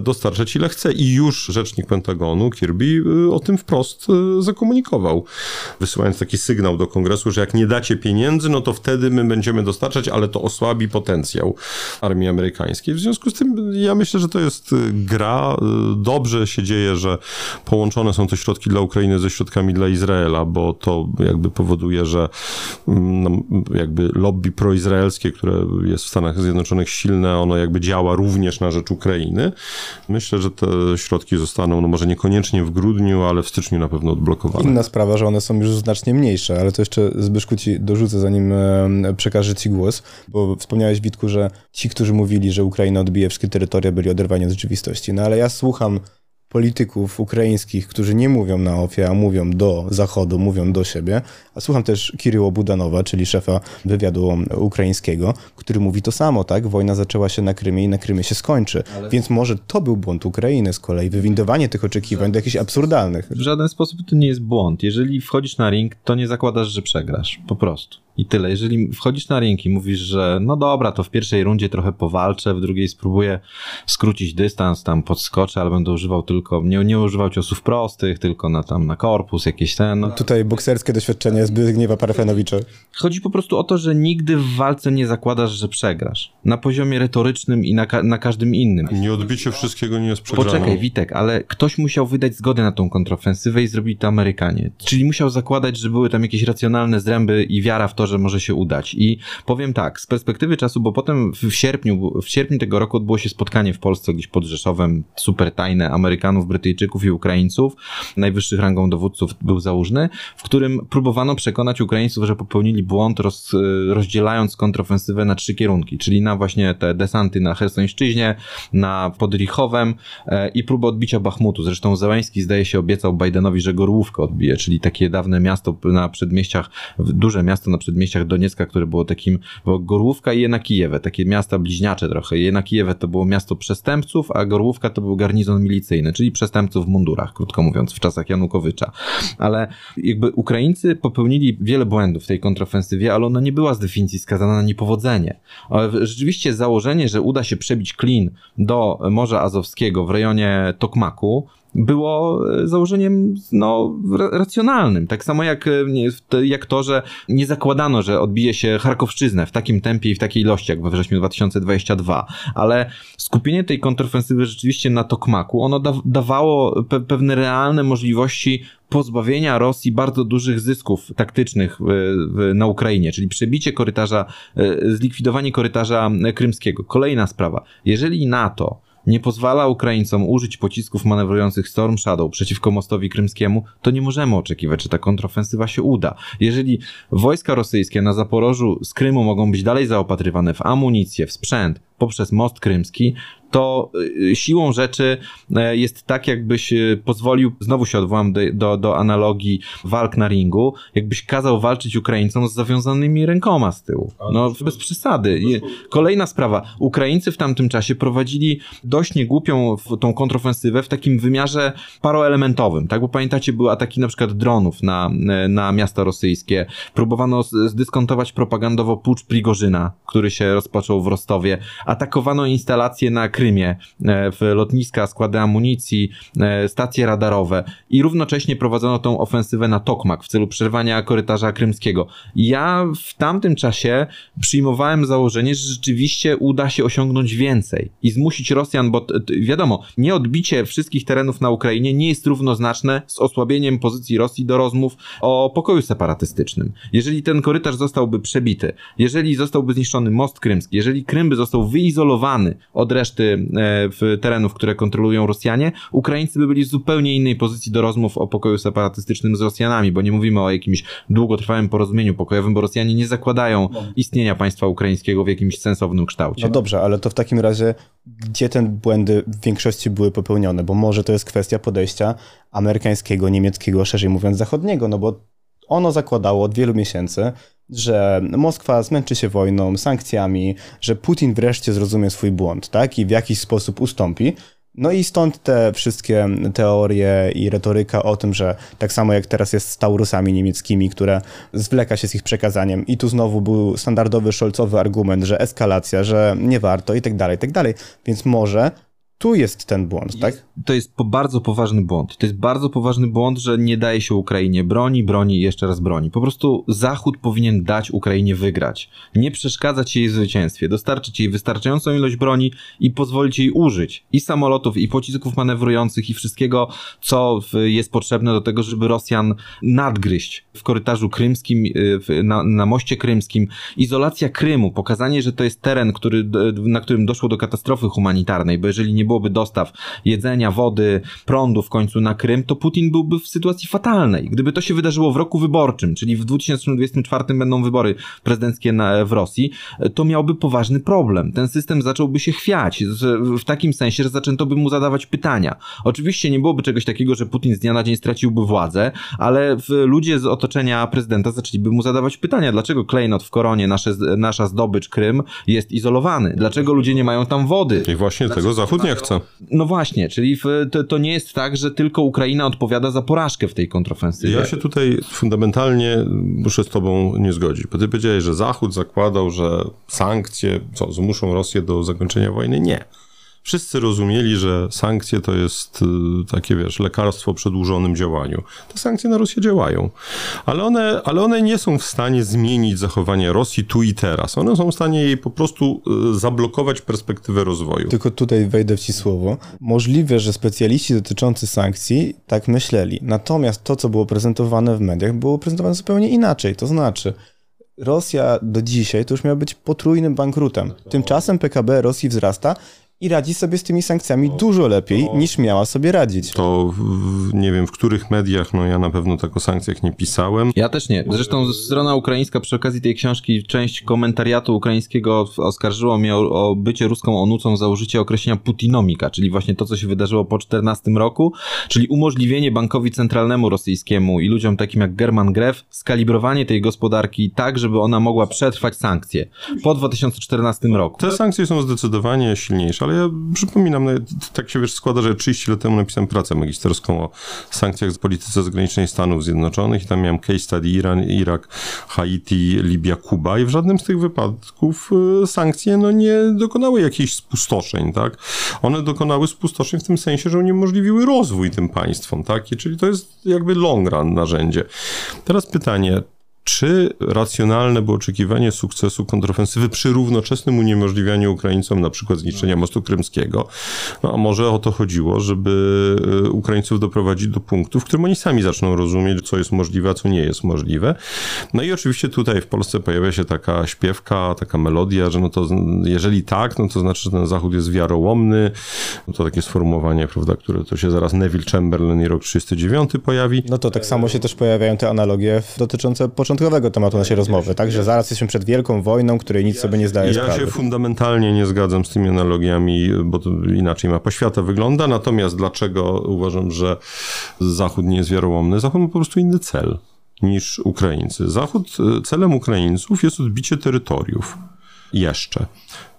dostarczać ile chce i już rzecznik Pentagonu Kirby o tym wprost zakomunikował zaatakował, wysyłając taki sygnał do kongresu, że jak nie dacie pieniędzy, no to wtedy my będziemy dostarczać, ale to osłabi potencjał armii amerykańskiej. W związku z tym ja myślę, że to jest y, gra. Y, dobrze się dzieje, że połączone są te środki dla Ukrainy ze środkami dla Izraela, bo to jakby powoduje, że mm, no, jakby lobby proizraelskie, które jest w Stanach Zjednoczonych silne, ono jakby działa również na rzecz Ukrainy. Myślę, że te środki zostaną, no może niekoniecznie w grudniu, ale w styczniu na pewno odblokowane. Inna sprawa, że one są już znacznie mniejsze, ale to jeszcze Zbyszku ci dorzucę, zanim przekażę ci głos, bo wspomniałeś Witku, że ci, którzy mówili, że Ukraina odbije wszystkie terytoria, byli oderwani od rzeczywistości. No ale ja słucham polityków ukraińskich, którzy nie mówią na ofie, a mówią do Zachodu, mówią do siebie. A słucham też Kiryło Budanowa, czyli szefa wywiadu ukraińskiego, który mówi to samo, tak? Wojna zaczęła się na Krymie i na Krymie się skończy. Ale... Więc może to był błąd Ukrainy z kolei, wywindowanie tych oczekiwań do jakichś absurdalnych. W żaden sposób to nie jest błąd. Jeżeli wchodzisz na ring, to nie zakładasz, że przegrasz. Po prostu. I tyle. Jeżeli wchodzisz na ring i mówisz, że no dobra, to w pierwszej rundzie trochę powalczę, w drugiej spróbuję skrócić dystans, tam podskoczę, ale będę używał tylko, nie, nie używał ciosów prostych, tylko na tam na korpus, jakieś ten. No. Tutaj bokserskie doświadczenie Zbigniewa Parfenowicza. Chodzi po prostu o to, że nigdy w walce nie zakładasz, że przegrasz. Na poziomie retorycznym i na, ka na każdym innym. Nie odbicie wszystkiego nie jest przegraną. Poczekaj, Witek, ale ktoś musiał wydać zgodę na tą kontrofensywę i zrobili to Amerykanie. Czyli musiał zakładać, że były tam jakieś racjonalne zręby i wiara w to, że może się udać. I powiem tak, z perspektywy czasu, bo potem w sierpniu, w sierpniu tego roku odbyło się spotkanie w Polsce gdzieś pod Rzeszowem, super tajne Amerykanów, Brytyjczyków i Ukraińców. Najwyższych rangą dowódców był Załużny, w którym próbowano przekonać Ukraińców, że popełnili błąd roz, rozdzielając kontrofensywę na trzy kierunki, czyli na właśnie te desanty na Hersońszczyźnie, na pod Richowem e, i próbę odbicia Bachmutu. Zresztą Załęski zdaje się obiecał Bidenowi, że Gorłówkę odbije, czyli takie dawne miasto na przedmieściach, duże miasto na przedmieściach Doniecka, które było takim, było Gorłówka i Jena Kijewę, takie miasta bliźniacze trochę. Jena Kijewę to było miasto przestępców, a Gorłówka to był garnizon milicyjny, czyli przestępców w mundurach, krótko mówiąc, w czasach Janukowycza. Ale jakby Ukraińcy popełnili wiele błędów w tej kontrofensywie, ale ona nie była z definicji skazana na niepowodzenie. Ale rzeczywiście założenie, że uda się przebić klin do Morza Azowskiego w rejonie Tokmaku, było e, założeniem no, racjonalnym. Tak samo jak, e, jak to, że nie zakładano, że odbije się Charkowszczyznę w takim tempie i w takiej ilości jak we wrześniu 2022, ale skupienie tej kontrofensywy rzeczywiście na Tokmaku, ono da dawało pe pewne realne możliwości pozbawienia Rosji bardzo dużych zysków taktycznych na Ukrainie, czyli przebicie korytarza, e, zlikwidowanie korytarza krymskiego. Kolejna sprawa. Jeżeli NATO nie pozwala Ukraińcom użyć pocisków manewrujących Storm Shadow przeciwko mostowi krymskiemu, to nie możemy oczekiwać, że ta kontrofensywa się uda. Jeżeli wojska rosyjskie na Zaporożu z Krymu mogą być dalej zaopatrywane w amunicję, w sprzęt, poprzez most krymski, to y, siłą rzeczy e, jest tak, jakbyś y, pozwolił, znowu się odwołam do, do, do, analogii walk na ringu, jakbyś kazał walczyć Ukraińcom z zawiązanymi rękoma z tyłu. No, bez przesady. Kolejna sprawa. Ukraińcy w tamtym czasie prowadzili dość niegłupią tą kontrofensywę w takim wymiarze paroelementowym, tak? Bo pamiętacie, były ataki na przykład dronów na, na miasta rosyjskie. Próbowano zdyskontować propagandowo pucz Prigorzyna, który się rozpoczął w Rostowie. Atakowano instalacje na Krymie, e, w lotniska, składy amunicji, e, stacje radarowe i równocześnie prowadzono tą ofensywę na Tokmak w celu przerwania korytarza krymskiego. Ja w tamtym czasie przyjmowałem założenie, że rzeczywiście uda się osiągnąć więcej i zmusić Rosjan, bo wiadomo, nie odbicie wszystkich terenów na Ukrainie nie jest równoznaczne z osłabieniem pozycji Rosji do rozmów o pokoju separatystycznym. Jeżeli ten korytarz zostałby przebity, jeżeli zostałby zniszczony most krymski, jeżeli Krym by został wyizolowany od reszty e, terenów, które kontrolują Rosjanie, Ukraińcy by byli w zupełnie innej pozycji do rozmów o pokoju separatystycznym z Rosjanami, bo nie mówimy o jakimś długotrwałym porozumieniu pokojowym, bo Rosjanie nie zakładają no. istnienia państwa ukraińskiego w jakimś sensownym kształcie. No dobrze, ale to w takim razie gdzie te błędy w większości były popełnione? Bo może to jest kwestia podejścia amerykańskiego, niemieckiego, szerzej mówiąc zachodniego, no bo ono zakładało od wielu miesięcy, że Moskwa zmęczy się wojną, sankcjami, że Putin wreszcie zrozumie swój błąd, tak? I w jakiś sposób ustąpi. No i stąd te wszystkie teorie i retoryka o tym, że tak samo jak teraz jest z Taurusami niemieckimi, które zwleka się z ich przekazaniem. I tu znowu był standardowy szolcowy argument, że eskalacja, że nie warto i tak dalej, i tak dalej. Więc może tu jest ten błąd, tak? To jest bardzo poważny błąd. To jest bardzo poważny błąd, że nie daje się Ukrainie broni, broni i jeszcze raz broni. Po prostu Zachód powinien dać Ukrainie wygrać. Nie przeszkadzać jej w zwycięstwie, dostarczyć jej wystarczającą ilość broni i pozwolić jej użyć i samolotów, i pocisków manewrujących, i wszystkiego, co jest potrzebne do tego, żeby Rosjan nadgryźć w korytarzu krymskim, y, na, na moście krymskim. Izolacja Krymu, pokazanie, że to jest teren, który, na którym doszło do katastrofy humanitarnej, bo jeżeli nie byłoby dostaw jedzenia, wody, prądu w końcu na Krym, to Putin byłby w sytuacji fatalnej. Gdyby to się wydarzyło w roku wyborczym, czyli w 2024 będą wybory prezydenckie na, w Rosji, to miałby poważny problem. Ten system zacząłby się chwiać w takim sensie, że zaczęto by mu zadawać pytania. Oczywiście nie byłoby czegoś takiego, że Putin z dnia na dzień straciłby władzę, ale ludzie z otoczenia prezydenta zaczęliby mu zadawać pytania, dlaczego klejnot w koronie, nasze, nasza zdobycz Krym jest izolowany? Dlaczego ludzie nie mają tam wody? I właśnie dlaczego tego Zachód nie No właśnie, czyli w, to, to, nie jest tak, że tylko Ukraina odpowiada za porażkę w tej kontrofensywie. Ja się tutaj fundamentalnie muszę z tobą nie zgodzić, bo ty powiedziałeś, że Zachód zakładał, że sankcje co, zmuszą Rosję do zakończenia wojny. Nie wszyscy rozumieli, że sankcje to jest y, takie, wiesz, lekarstwo przy dłużonym działaniu. Te sankcje na Rosję działają, ale one, ale one nie są w stanie zmienić zachowania Rosji tu i teraz. One są w stanie jej po prostu y, zablokować perspektywę rozwoju. Tylko tutaj wejdę w ci słowo. Możliwe, że specjaliści dotyczący sankcji tak myśleli. Natomiast to, co było prezentowane w mediach, było prezentowane zupełnie inaczej. To znaczy, Rosja do dzisiaj to już miała być potrójnym bankrutem. Tymczasem PKB Rosji wzrasta i radzi sobie z tymi sankcjami dużo lepiej niż miała sobie radzić. To w, nie wiem w których mediach, no ja na pewno tak o sankcjach nie pisałem. Ja też nie. Zresztą strona ukraińska przy okazji tej książki, część komentariatu ukraińskiego oskarżyła mnie o, o bycie ruską onucą za użycie określenia putinomika, czyli właśnie to, co się wydarzyło po 14 roku, czyli umożliwienie bankowi centralnemu rosyjskiemu i ludziom takim jak German Gref skalibrowanie tej gospodarki tak, żeby ona mogła przetrwać sankcje po 2014 roku. Te sankcje są zdecydowanie silniejsze ale ja przypominam, no, tak się wiesz składa, że 30 lat temu napisałem pracę magisterską o sankcjach z polityce zagranicznej Stanów Zjednoczonych i tam miałem case study Iran, Irak, Haiti, Libia, Kuba i w żadnym z tych wypadków y, sankcje no, nie dokonały jakichś spustoszeń, tak? One dokonały spustoszeń w tym sensie, że uniemożliwiły rozwój tym państwom, tak? I czyli to jest jakby long run narzędzie. Teraz pytanie, czy racjonalne było oczekiwanie sukcesu kontrofensywy przy równoczesnym uniemożliwianiu Ukraińcom na przykład zniszczenia mostu krymskiego? No a może o to chodziło, żeby e, Ukraińców doprowadzić do punktu, w którym oni sami zaczną rozumieć, co jest możliwe, a co nie jest możliwe. No i oczywiście tutaj w Polsce pojawia się taka śpiewka, taka melodia, że no to jeżeli tak, no to znaczy, że ten Zachód jest wiarołomny. No to takie sformułowanie, prawda, które to się zaraz Neville Chamberlain i rok 39 pojawi. No to tak samo się też pojawiają te analogie dotyczące początku początkowego tematu naszej rozmowy, tak? Że zaraz jesteśmy przed wielką wojną, której nic sobie nie zdaje ja sprawy. Ja się fundamentalnie nie zgadzam z tymi analogiami, bo to inaczej mapa świata wygląda. Natomiast dlaczego uważam, że Zachód nie jest wiarołomny? Zachód ma po prostu inny cel niż Ukraińcy. Zachód, celem Ukraińców jest odbicie terytoriów. Jeszcze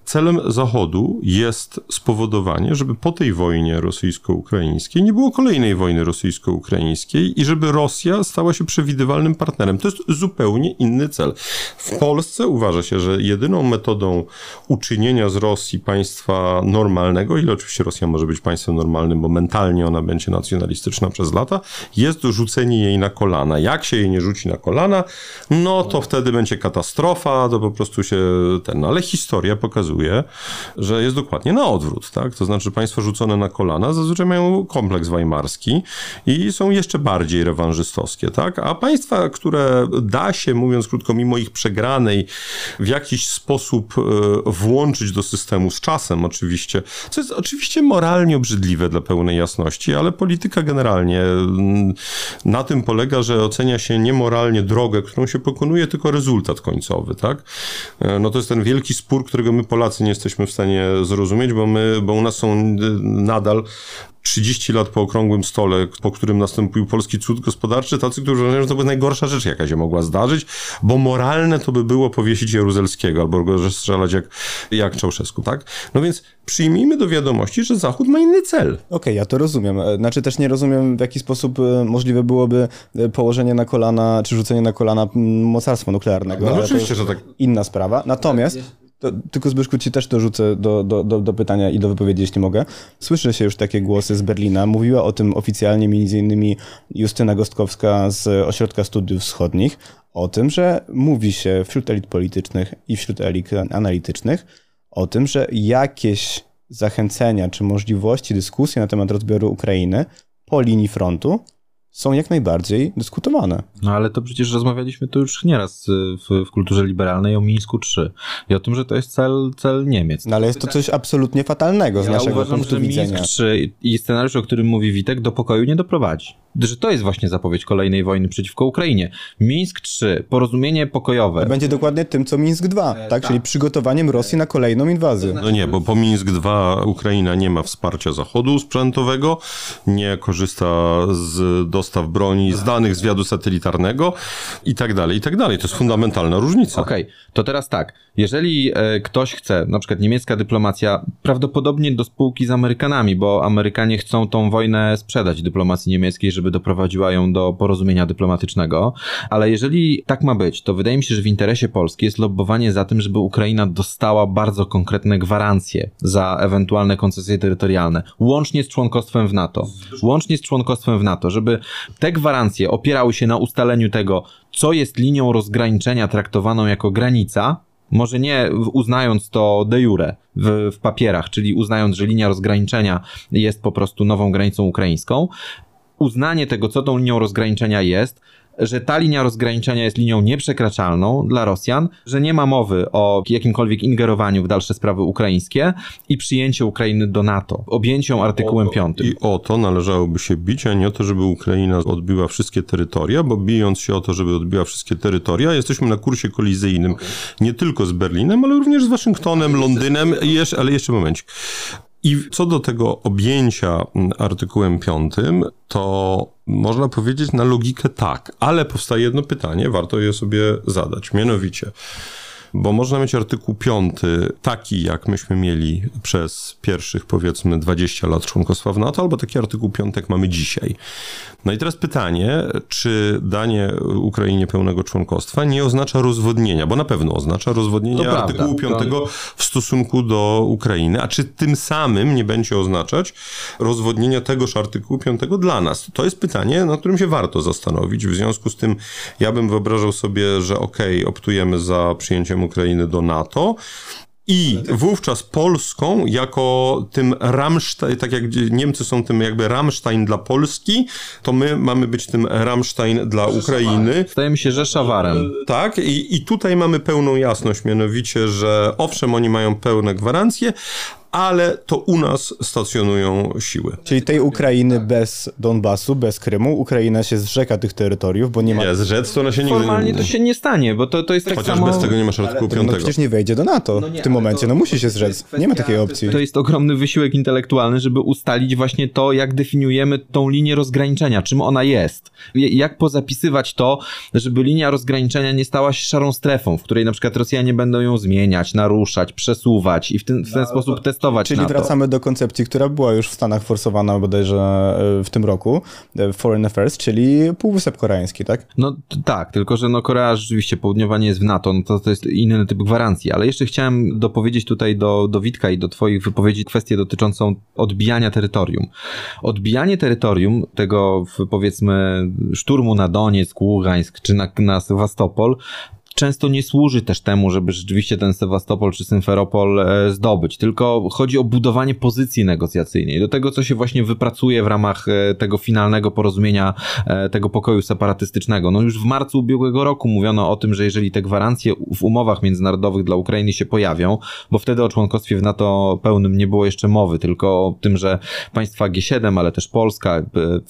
celem Zachodu jest spowodowanie, żeby po tej wojnie rosyjsko-ukraińskiej nie było kolejnej wojny rosyjsko-ukraińskiej i żeby Rosja stała się przewidywalnym partnerem. To jest zupełnie inny cel. W Polsce uważa się, że jedyną metodą uczynienia z Rosji państwa normalnego, ile oczywiście Rosja może być państwem normalnym, bo mentalnie ona będzie nacjonalistyczna przez lata, jest rzucenie jej na kolana. Jak się jej nie rzuci na kolana, no to wtedy będzie katastrofa, to po prostu się ten, ale historia pokazuje, że jest dokładnie na odwrót, tak? To znaczy państwa rzucone na kolana zazwyczaj mają kompleks weimarski i są jeszcze bardziej rewanżystowskie, tak? A państwa, które da się, mówiąc krótko, mimo ich przegranej w jakiś sposób e, włączyć do systemu z czasem oczywiście, co jest oczywiście moralnie obrzydliwe dla pełnej jasności, ale polityka generalnie mm, na tym polega, że ocenia się niemoralnie drogę, którą się pokonuje, tylko rezultat końcowy, tak? E, no to jest ten wielki spór, którego my Polacy Polacy nie jesteśmy w stanie zrozumieć, bo my, bo u nas są nadal 30 lat po okrągłym stole, po którym nastąpił polski cud gospodarczy, tacy, którzy uważają, że to była najgorsza rzecz, jaka się mogła zdarzyć, bo moralne to by było powiesić Jaruzelskiego albo go strzelać jak, jak Czałszewsku, tak? No więc przyjmijmy do wiadomości, że Zachód ma inny cel. Okej, okay, ja to rozumiem. E, znaczy też nie rozumiem, w jaki sposób e, możliwe byłoby e, położenie na kolana, czy rzucenie na kolana mocarstwa nuklearnego. No oczywiście, że tak. Inna sprawa. Natomiast to, tylko Zbyszku ci też dorzucę do, do, do, do, pytania i do wypowiedzi, jeśli mogę. Słyszę się już takie głosy z Berlina. Mówiła o tym oficjalnie innymi Justyna Gostkowska z Ośrodka Studiów Wschodnich, o tym, że mówi się wśród elit politycznych i wśród elit analitycznych o tym, że jakieś zachęcenia czy możliwości dyskusji na temat rozbioru Ukrainy po linii frontu są jak najbardziej dyskutowane. No ale to przecież rozmawialiśmy tu już nieraz w, w kulturze liberalnej o Mińsku 3 i o tym, że to jest cel, cel Niemiec. No ale jest to coś absolutnie fatalnego z ja naszego uważam, punktu że widzenia. Mińsk 3 i scenariusz, o którym mówi Witek, do pokoju nie doprowadzi. Że to jest właśnie zapowiedź kolejnej wojny przeciwko Ukrainie. Mińsk 3, porozumienie pokojowe. Będzie dokładnie tym, co Mińsk 2, tak? Czyli przygotowaniem Rosji na kolejną inwazję. No nie, bo po Mińsk 2 Ukraina nie ma wsparcia Zachodu sprzętowego, nie korzysta z dostaw broni, z danych zwiadu satelitarnego i tak dalej, i tak dalej. To jest fundamentalna różnica. Okej, okay. to teraz tak. Jeżeli e, ktoś chce, na przykład niemiecka dyplomacja, prawdopodobnie do spółki z Amerykanami, bo Amerykanie chcą tą wojnę sprzedać dyplomacji niemieckiej, żeby doprowadziła ją do porozumienia dyplomatycznego, ale jeżeli tak ma być, to wydaje mi się, że w interesie Polski jest lobbowanie za tym, żeby Ukraina dostała bardzo konkretne gwarancje za ewentualne koncesje terytorialne, łącznie z członkostwem w NATO. Łącznie z członkostwem w NATO, żeby te gwarancje opierały się na ustaleniu tego, co jest linią rozgraniczenia traktowaną jako granica, może nie uznając to de jure w, w, papierach, czyli uznając, że linia rozgraniczenia jest po prostu nową granicą ukraińską, uznanie tego, co tą linią rozgraniczenia jest, że ta linia rozgraniczenia jest linią nieprzekraczalną dla Rosjan, że nie ma mowy o jakimkolwiek ingerowaniu w dalsze sprawy ukraińskie i przyjęcie Ukrainy do NATO, objęcią artykułem 5. I o to należałoby się bić, a nie o to, żeby Ukraina odbiła wszystkie terytoria, bo bijąc się o to, żeby odbiła wszystkie terytoria, jesteśmy na kursie kolizyjnym nie tylko z Berlinem, ale również z Waszyngtonem, Londynem, jeszcze, ale jeszcze momencik. I co do tego objęcia mm, artykułem 5, to można powiedzieć na logikę tak, ale powstaje jedno pytanie, warto je sobie zadać. Mianowicie, bo można mieć artykuł 5 taki, jak myśmy mieli przez pierwszych powiedzmy 20 lat członkostwa w NATO, albo taki artykuł 5 jak mamy dzisiaj. No i teraz pytanie, czy danie Ukrainie pełnego członkostwa nie oznacza rozwodnienia, bo na pewno oznacza rozwodnienie to artykułu prawda, 5 to... w stosunku do Ukrainy, a czy tym samym nie będzie oznaczać rozwodnienia tegoż artykułu 5 dla nas? To jest pytanie, nad którym się warto zastanowić. W związku z tym ja bym wyobrażał sobie, że okej, okay, optujemy za przyjęciem Ukrainy do NATO, i wówczas Polską jako tym Rammstein, tak jak Niemcy są tym jakby Rammstein dla Polski, to my mamy być tym Rammstein dla Ukrainy. Stajemy się Rzeszawarem. Tak, i, i tutaj mamy pełną jasność, mianowicie, że owszem, oni mają pełne gwarancje, ale to u nas stacjonują siły. Czyli tej Ukrainy bez Donbasu, bez Krymu, Ukraina się zrzeka tych terytoriów, bo nie ma... Nie, zrzec to ona się nigdy... Formalnie to się nie stanie, bo to, to jest tak Chociaż samo... bez tego nie masz artykułu 5. No przecież nie wejdzie do NATO no nie, w tym momencie, no musi się zrzec. Nie ma takiej opcji. To jest ogromny wysiłek intelektualny, żeby ustalić właśnie to, jak definiujemy tą linię rozgraniczenia, czym ona jest. Jak pozapisywać to, żeby linia rozgraniczenia nie stała się szarą strefą, w której na przykład Rosjanie będą ją zmieniać, naruszać, przesuwać i w ten, w ten no, sposób testować Czyli wracamy do koncepcji, która była już w Stanach forsowana bodajże e, w tym roku, e, Foreign Affairs, czyli Półwysep Koreański, tak? No tak, tylko że no Korea rzeczywiście południowa nie jest w NATO, no to, to jest inny typ gwarancji, ale jeszcze chciałem dopowiedzieć tutaj do, do Witka i do twoich wypowiedzi kwestię dotyczącą odbijania terytorium. Odbijanie terytorium tego powiedzmy szturmu na Donieck, Ługańsk czy na, na Sewastopol często nie służy też temu, żeby rzeczywiście ten Sewastopol czy Symferopol e, zdobyć, tylko chodzi o budowanie pozycji negocjacyjnej, do tego, co się właśnie wypracuje w ramach e, tego finalnego porozumienia, e, tego pokoju separatystycznego. No już w marcu ubiegłego roku mówiono o tym, że jeżeli te gwarancje w umowach międzynarodowych dla Ukrainy się pojawią, bo wtedy o członkostwie w NATO pełnym nie było jeszcze mowy, tylko o tym, że państwa G7, ale też Polska,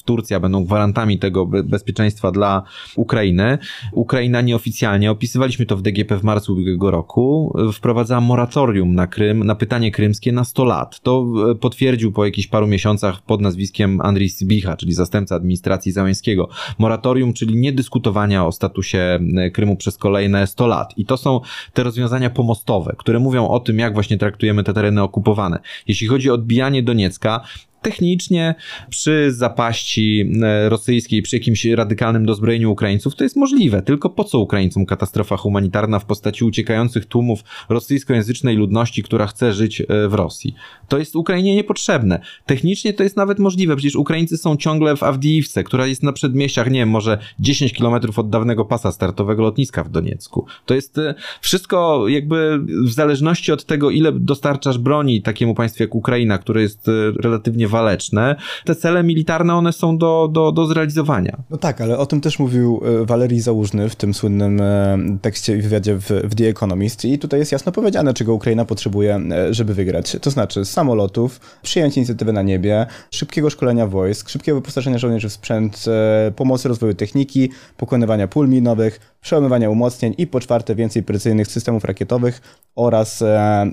Turcja będą gwarantami tego bezpieczeństwa dla Ukrainy. Ukraina nieoficjalnie opisywała opisywaliśmy to w DGP w marcu ubiegłego roku, wprowadzała moratorium na Krym, na pytanie krymskie na 100 lat. To e, potwierdził po jakichś paru miesiącach pod nazwiskiem Andrii Sybicha, czyli zastępca administracji Załęskiego. Moratorium, czyli niedyskutowania o statusie e, Krymu przez kolejne 100 lat. I to są te rozwiązania pomostowe, które mówią o tym, jak właśnie traktujemy te tereny okupowane. Jeśli chodzi o odbijanie Doniecka, technicznie przy zapaści e, rosyjskiej, przy jakimś radykalnym dozbrojeniu Ukraińców, to jest możliwe. Tylko po co Ukraińcom katastrofa humanitarna w postaci uciekających tłumów rosyjskojęzycznej ludności, która chce żyć e, w Rosji? To jest Ukrainie niepotrzebne. Technicznie to jest nawet możliwe. Przecież Ukraińcy są ciągle w Awdijiwce, która jest na przedmieściach, nie wiem, może 10 kilometrów od dawnego pasa startowego lotniska w Doniecku. To jest e, wszystko jakby w zależności od tego, ile dostarczasz broni takiemu państwu jak Ukraina, które jest relatywnie waleczne. Te cele militarne, one są do, do, do zrealizowania. No tak, ale o tym też mówił e, Walerii Załużny w tym słynnym e, tekście i wywiadzie w, w The Economist i tutaj jest jasno powiedziane, czego Ukraina potrzebuje, e, żeby wygrać. To znaczy samolotów, przyjąć inicjatywę na niebie, szybkiego szkolenia wojsk, szybkiego wyposażenia żołnierzy w sprzęt, pomocy rozwoju techniki, pokonywania pól minowych, przełamywania umocnień i po czwarte więcej precyzyjnych systemów rakietowych oraz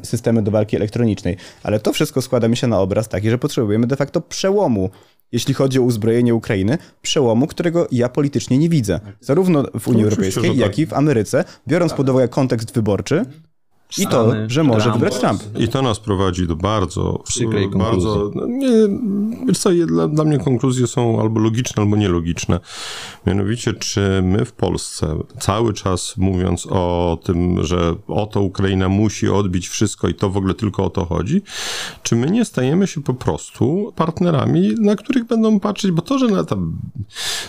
systemy do walki elektronicznej. Ale to wszystko składa mi się na obraz taki, że potrzebujemy de facto przełomu jeśli chodzi o uzbrojenie Ukrainy, przełomu, którego ja politycznie nie widzę. Zarówno w Unii Europejskiej, jak i w Ameryce, biorąc pod uwagę kontekst wyborczy, i to, że może Trump. wygrać Trump. I to nas prowadzi do bardzo przykrej konkluzji. Bardzo, no nie, wiesz co, dla, dla mnie konkluzje są albo logiczne, albo nielogiczne. Mianowicie, czy my w Polsce cały czas mówiąc o tym, że oto Ukraina musi odbić wszystko i to w ogóle tylko o to chodzi, czy my nie stajemy się po prostu partnerami, na których będą patrzeć, bo to, że na tam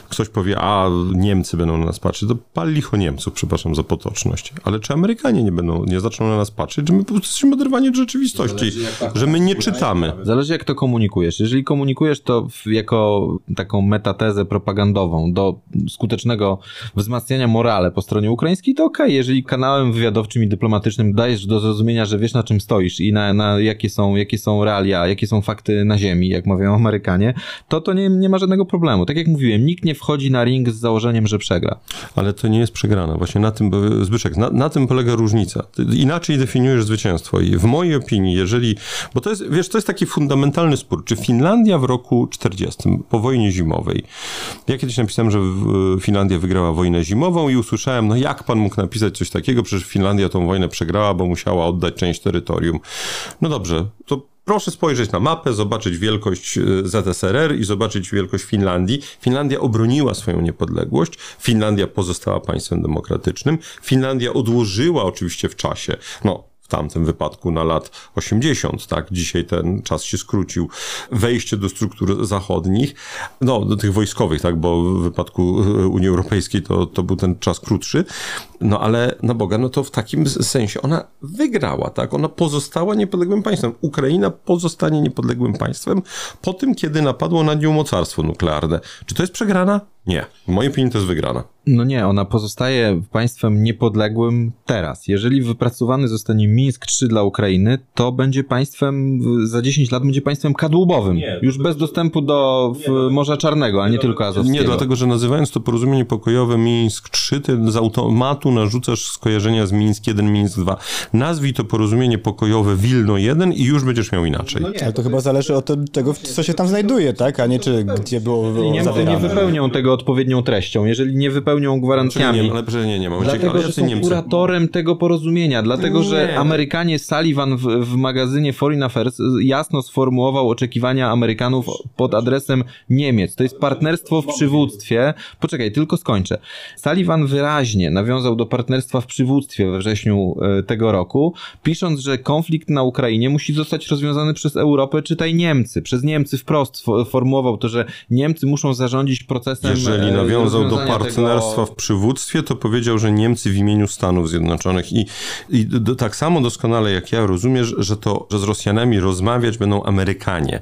ktoś powie, a Niemcy będą na nas patrzeć, to pal licho Niemców, przepraszam za potoczność, ale czy Amerykanie nie będą, nie zaczną na nas patrzeć, że my po prostu jesteśmy oderwani od rzeczywistości, że my nie czytamy. Zależy jak to komunikujesz. Jeżeli komunikujesz to jako taką metatezę propagandową do skutecznego wzmacniania morale po stronie ukraińskiej, to okej. Okay. Jeżeli kanałem wywiadowczym i dyplomatycznym dajesz do zrozumienia, że wiesz na czym stoisz i na, na jakie, są, jakie są realia, jakie są fakty na ziemi, jak mawiają Amerykanie, to to nie, nie ma żadnego problemu. Tak jak mówiłem, nikt nie wchodzi na ring z założeniem, że przegra. Ale to nie jest przegrana. Właśnie na tym, Zbyszek, na, na tym polega różnica. Inaczej definiujesz zwycięstwo i w mojej opinii, jeżeli, bo to jest, wiesz, to jest taki fundamentalny spór, czy Finlandia w roku 40, po wojnie zimowej, ja kiedyś napisałem, że Finlandia wygrała wojnę zimową i usłyszałem, no jak pan mógł napisać coś takiego, przecież Finlandia tą wojnę przegrała, bo musiała oddać część terytorium. No dobrze, to Proszę spojrzeć na mapę, zobaczyć wielkość e, ZSRR i zobaczyć wielkość Finlandii. Finlandia obroniła swoją niepodległość, Finlandia pozostała państwem demokratycznym, Finlandia odłożyła oczywiście w czasie, no w tamtym wypadku na lat 80, tak? Dzisiaj ten czas się skrócił. Wejście do struktur zachodnich, no do tych wojskowych, tak? Bo w wypadku Unii Europejskiej to, to był ten czas krótszy. No ale na Boga, no to w takim sensie ona wygrała, tak? Ona pozostała niepodległym państwem. Ukraina pozostanie niepodległym państwem po tym, kiedy napadło na nią mocarstwo nuklearne. Czy to jest przegrana? Nie. W mojej opinii to jest wygrana. No nie, ona pozostaje państwem niepodległym teraz. Jeżeli wypracowany zostanie Mińsk 3 dla Ukrainy, to będzie państwem, za 10 lat będzie państwem kadłubowym. Nie, już bez dostępu do nie, Morza Czarnego, a nie, nie tylko Azowskiego. Nie, dlatego, że nazywając to porozumienie pokojowe Mińsk 3, ty z automatu narzucasz skojarzenia z Mińsk 1, Mińsk 2. Nazwij to porozumienie pokojowe Wilno 1 i już będziesz miał inaczej. No nie, Ale to chyba zależy od tego, co się tam znajduje, tak? A nie czy gdzie było Niemcy nie wypełnią tego odpowiednią treścią. Jeżeli nie wypełnią gwarancjami... Nie, ale nie, nie ma. Dlatego, że są Niemcy. kuratorem tego porozumienia. Dlatego, nie. że Amerykanie Sullivan w, w magazynie Foreign Affairs jasno sformułował oczekiwania Amerykanów pod adresem Niemiec. To jest partnerstwo w przywództwie. Poczekaj, tylko skończę. Sullivan wyraźnie nawiązał do partnerstwa w przywództwie we wrześniu e, tego roku, pisząc, że konflikt na Ukrainie musi zostać rozwiązany przez Europę, czytaj Niemcy. Przez Niemcy wprost formułował to, że Niemcy muszą zarządzić procesem Jeżeli e, nawiązał do partnerstwa tego... w przywództwie, to powiedział, że Niemcy w imieniu Stanów Zjednoczonych i, i do, tak samo doskonale jak ja rozumiesz, że to, że z Rosjanami rozmawiać będą Amerykanie.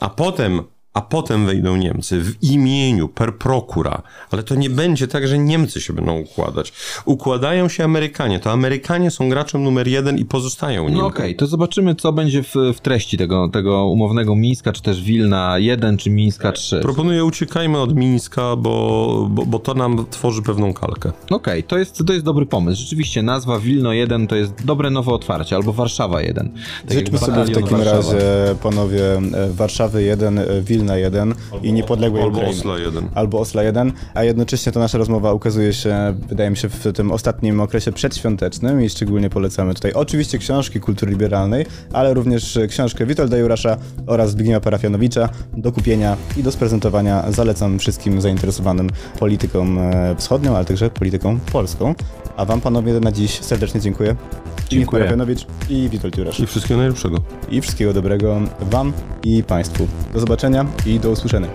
A potem a potem wejdą Niemcy w imieniu, per procura. Ale to nie będzie tak, że Niemcy się będą układać. Układają się Amerykanie. To Amerykanie są graczem numer jeden i pozostają nim. No okej, okay, to zobaczymy, co będzie w, w, treści tego, tego umownego Mińska, czy też Wilna 1, czy Mińska 3. Proponuję uciekajmy od Mińska, bo, bo, bo to nam tworzy pewną kalkę. Okej, okay, to, jest, to jest dobry pomysł. Rzeczywiście nazwa Wilno 1 to jest dobre nowe otwarcie, albo Warszawa 1. Tak Życzmy sobie w takim Warszawa. razie, panowie, e, Warszawy 1, Wilna Wilna 1 albo, i niepodległej albo Ukrainy. Osla 1. Albo Osla 1, a jednocześnie ta nasza rozmowa ukazuje się, wydaje mi się, w tym ostatnim okresie przedświątecznym i szczególnie polecamy tutaj oczywiście książki kultury liberalnej, ale również książkę Witolda Jurasza oraz Zbigniewa Parafianowicza do kupienia i do sprezentowania zalecam wszystkim zainteresowanym polityką e, wschodnią, ale także polityką polską. A wam panowie na dziś serdecznie dziękuję. Dziękuję. Parafianowicz i Witold Jurasz. I wszystkiego najlepszego. I wszystkiego dobrego wam i państwu. Do zobaczenia i do usłyszenia.